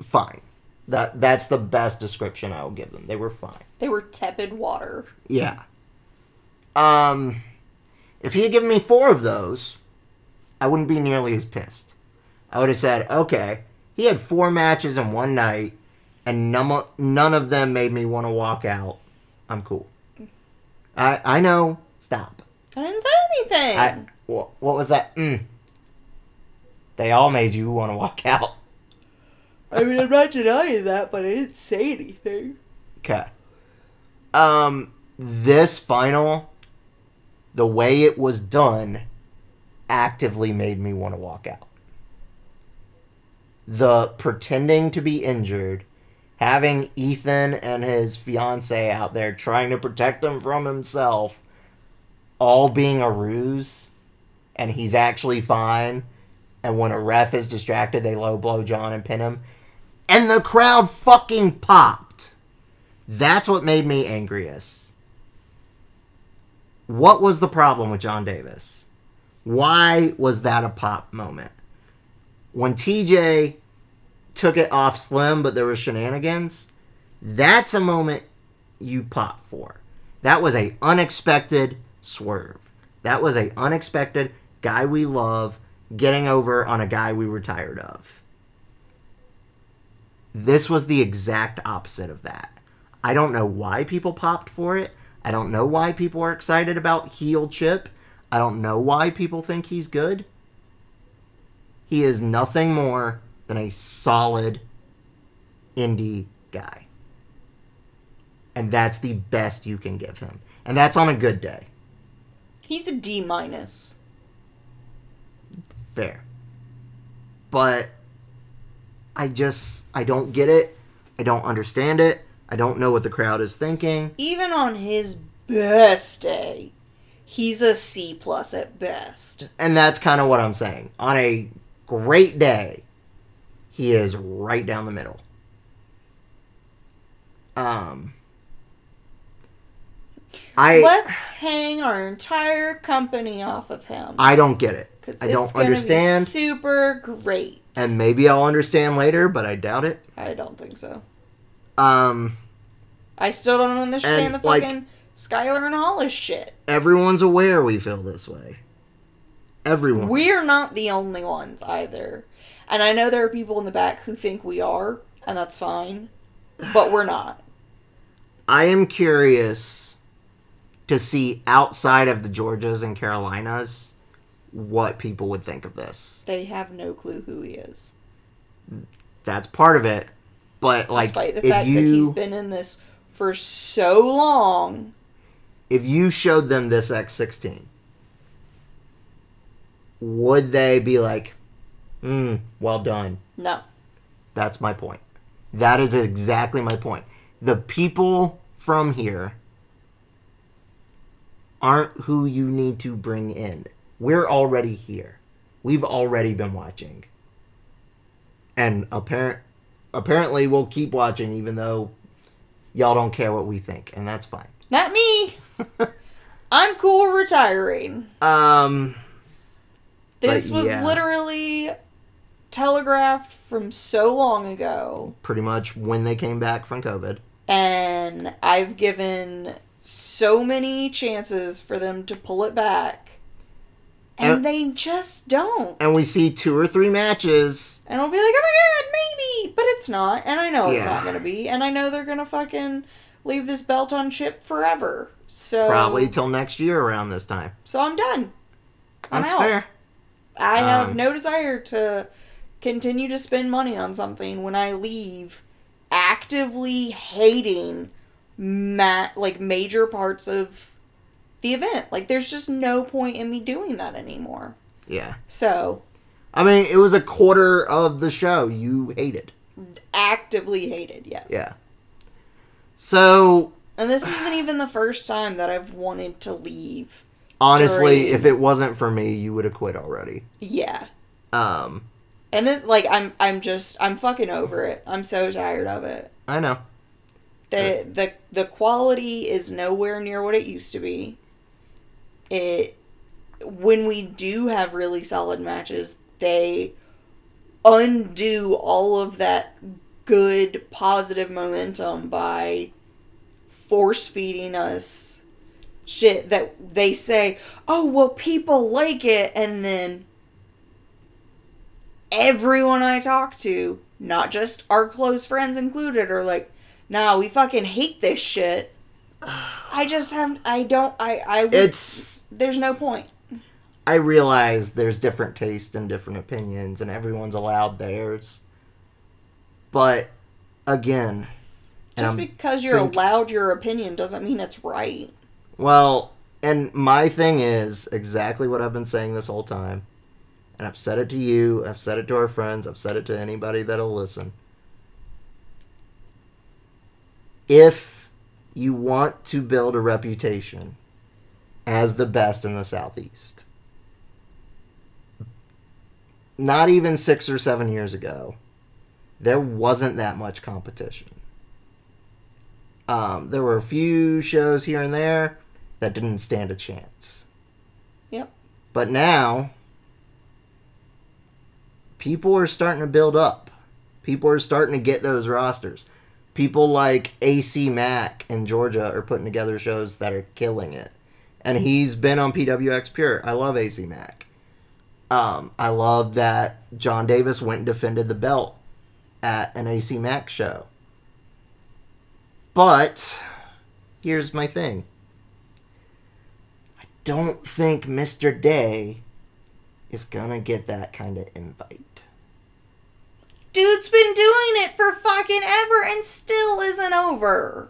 fine. That that's the best description I will give them. They were fine. They were tepid water. Yeah. Um if he had given me four of those, I wouldn't be nearly as pissed. I would have said, okay, he had four matches in one night, and none, none of them made me want to walk out. I'm cool. I I know. Stop. I didn't say anything. I, what, what was that? Mm. They all made you want to walk out. I mean, I'm not denying that, but I didn't say anything. Okay. Um, this final, the way it was done, actively made me want to walk out. The pretending to be injured, having Ethan and his fiance out there trying to protect him from himself, all being a ruse, and he's actually fine. And when a ref is distracted, they low blow John and pin him. And the crowd fucking popped. That's what made me angriest. What was the problem with John Davis? Why was that a pop moment? When TJ took it off Slim, but there was shenanigans, that's a moment you pop for. That was a unexpected swerve. That was a unexpected guy we love getting over on a guy we were tired of. This was the exact opposite of that. I don't know why people popped for it. I don't know why people are excited about heel Chip. I don't know why people think he's good. He is nothing more than a solid indie guy. And that's the best you can give him. And that's on a good day. He's a D minus. Fair. But I just I don't get it. I don't understand it. I don't know what the crowd is thinking. Even on his best day, he's a C plus at best. And that's kind of what I'm saying. On a great day, he is right down the middle. Um I Let's hang our entire company off of him. I don't get it. I don't it's gonna be understand. super great. And maybe I'll understand later, but I doubt it. I don't think so. Um I still don't understand And, the like- fucking Skylar and Hollis shit. Everyone's aware we feel this way. Everyone. We're not the only ones either. And I know there are people in the back who think we are, and that's fine. But we're not. I am curious to see outside of the Georgias and Carolinas what people would think of this. They have no clue who he is. That's part of it. But like despite the if fact you that he's been in this for so long. if you showed them this X16, would they be like, "Hmm, well done." No. That's my point. That is exactly my point. The people from here aren't who you need to bring in. We're already here. We've already been watching. And apparent apparently we'll keep watching even though y'all don't care what we think, and that's fine. Not me. I'm cool retiring. Um This was yeah. literally telegraphed from so long ago. pretty much when they came back from COVID. And I've given so many chances for them to pull it back. And, And- they just don't. And we see two or three matches And we'll be like, oh my god, maybe. But it's not. And I know it's not going to be. And I know they're going to fucking leave this belt on chip forever. So probably till next year around this time. So I'm done. I'm That's out. fair. I have Um, no desire to continue to spend money on something when I leave actively hating ma- like major parts of the event. Like there's just no point in me doing that anymore. Yeah. So, I mean, it was a quarter of the show you hated. actively hated, yes. Yeah. So, And this isn't even the first time that I've wanted to leave. honestly, During- if it wasn't for me, you would have quit already. Yeah. Um, And this like I'm I'm just I'm fucking over it. I'm so tired of it. I know. The the the quality is nowhere near what it used to be. It when we do have really solid matches, they undo all of that good positive momentum by force feeding us shit that they say, "Oh, well people like it." And then everyone I talk to, not just our close friends included, are like, "Nah, we fucking hate this shit." I just have I don't I I would, It's. There's no point. I realize there's different tastes and different opinions, and everyone's allowed theirs. But, again. Just because you're think- allowed your opinion doesn't mean it's right. Well, and my thing is exactly what I've been saying this whole time. And I've said it to you, I've said it to our friends, I've said it to anybody that'll listen. If you want to build a reputation as the best in the Southeast, not even six or seven years ago, there wasn't that much competition. Um, there were a few shows here and there that didn't stand a chance. Yep. But now, people are starting to build up. People are starting to get those rosters. People like AC Mack in Georgia are putting together shows that are killing it. And he's been on PWX Pure. I love AC Mack. Um, I love that John Davis went and defended the belt at an AC Mack show. But here's my thing. I don't think Mr. Day is gonna get that kind of invite. Dude's been doing it for fucking ever and still isn't over.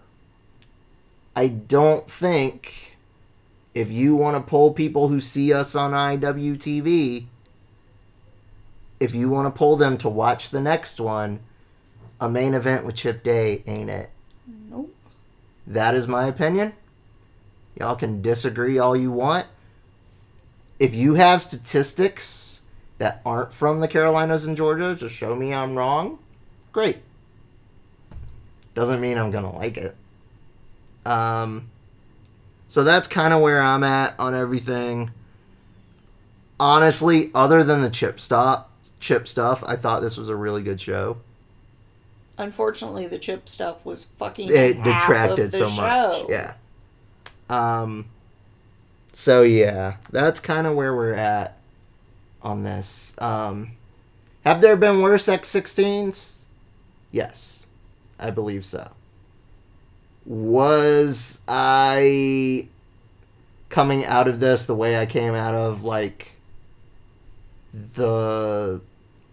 I don't think if you want to pull people who see us on IWTV, if you want to pull them to watch the next one, a main event with Chip Day ain't it. Nope. That is my opinion. Y'all can disagree all you want. If you have statistics that aren't from the Carolinas and Georgia just show me I'm wrong, great. Doesn't mean I'm gonna like it. Um, so that's kind of where I'm at on everything. Honestly, other than the chip stop, chip stuff, I thought this was a really good show. unfortunately, the chip stuff was fucking it detracted so show. much. Yeah. Um. So yeah, that's kind of where we're at on this. Um, have there been worse X16s? Yes, I believe so. Was I coming out of this the way I came out of like the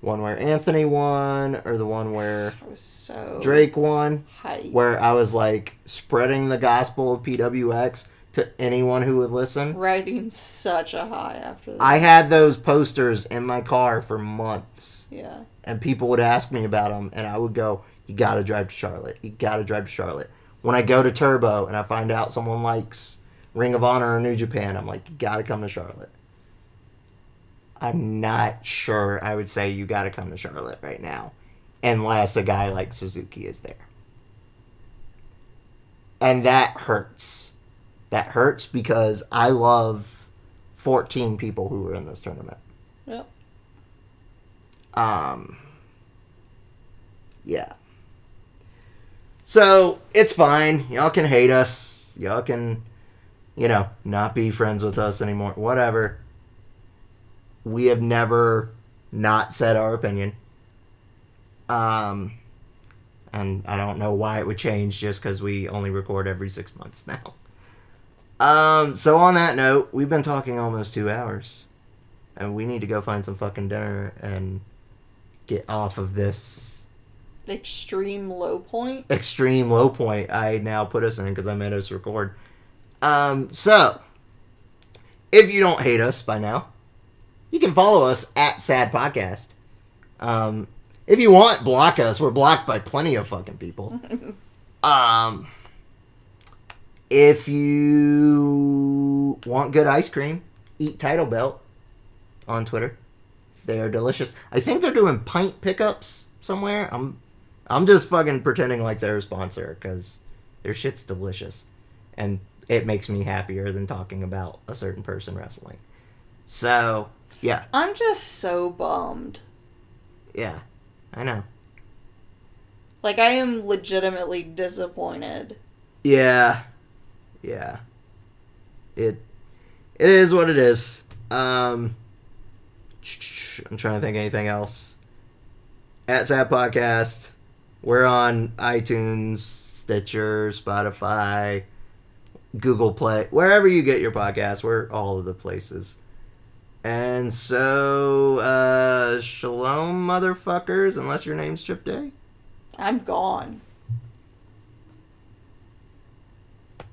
one where Anthony won or the one where I was so Drake won? hyped. where I was like spreading the gospel of PWX to anyone who would listen. riding such a high after this. I had those posters in my car for months, yeah. and people would ask me about them, and I would go, "You got to drive to Charlotte. You got to drive to Charlotte." When I go to Turbo and I find out someone likes Ring of Honor or New Japan, I'm like, "You got to come to Charlotte." I'm not sure I would say you got to come to Charlotte right now, unless a guy like Suzuki is there. And that hurts. That hurts because I love 14 people who were in this tournament. Yep. Um, yeah. So it's fine. Y'all can hate us. Y'all can, you know, not be friends with us anymore. Whatever. We have never not said our opinion. Um, and I don't know why it would change just because we only record every six months now. Um, so on that note, we've been talking almost two hours, and we need to go find some fucking dinner and get off of this Extreme low point. extreme low point I now put us in because I made us record. Um, so if you don't hate us by now, you can follow us at Sad Podcast. Um, if you want, block us. We're blocked by plenty of fucking people. um, if you want good ice cream, eat Title Belt on Twitter. They are delicious. I think they're doing pint pickups somewhere. I'm I'm just fucking pretending like they're a sponsor because their shit's delicious, and it makes me happier than talking about a certain person wrestling. So yeah, I'm just so bummed. yeah, I know. Like I am legitimately disappointed. Yeah, yeah. It it is what it is. Um, I'm trying to think of anything else. At Zap Podcast, we're on iTunes, Stitcher, Spotify, Google Play, wherever you get your podcasts. We're all of the places. And so, uh, shalom, motherfuckers, unless your name's Chip Day. I'm gone.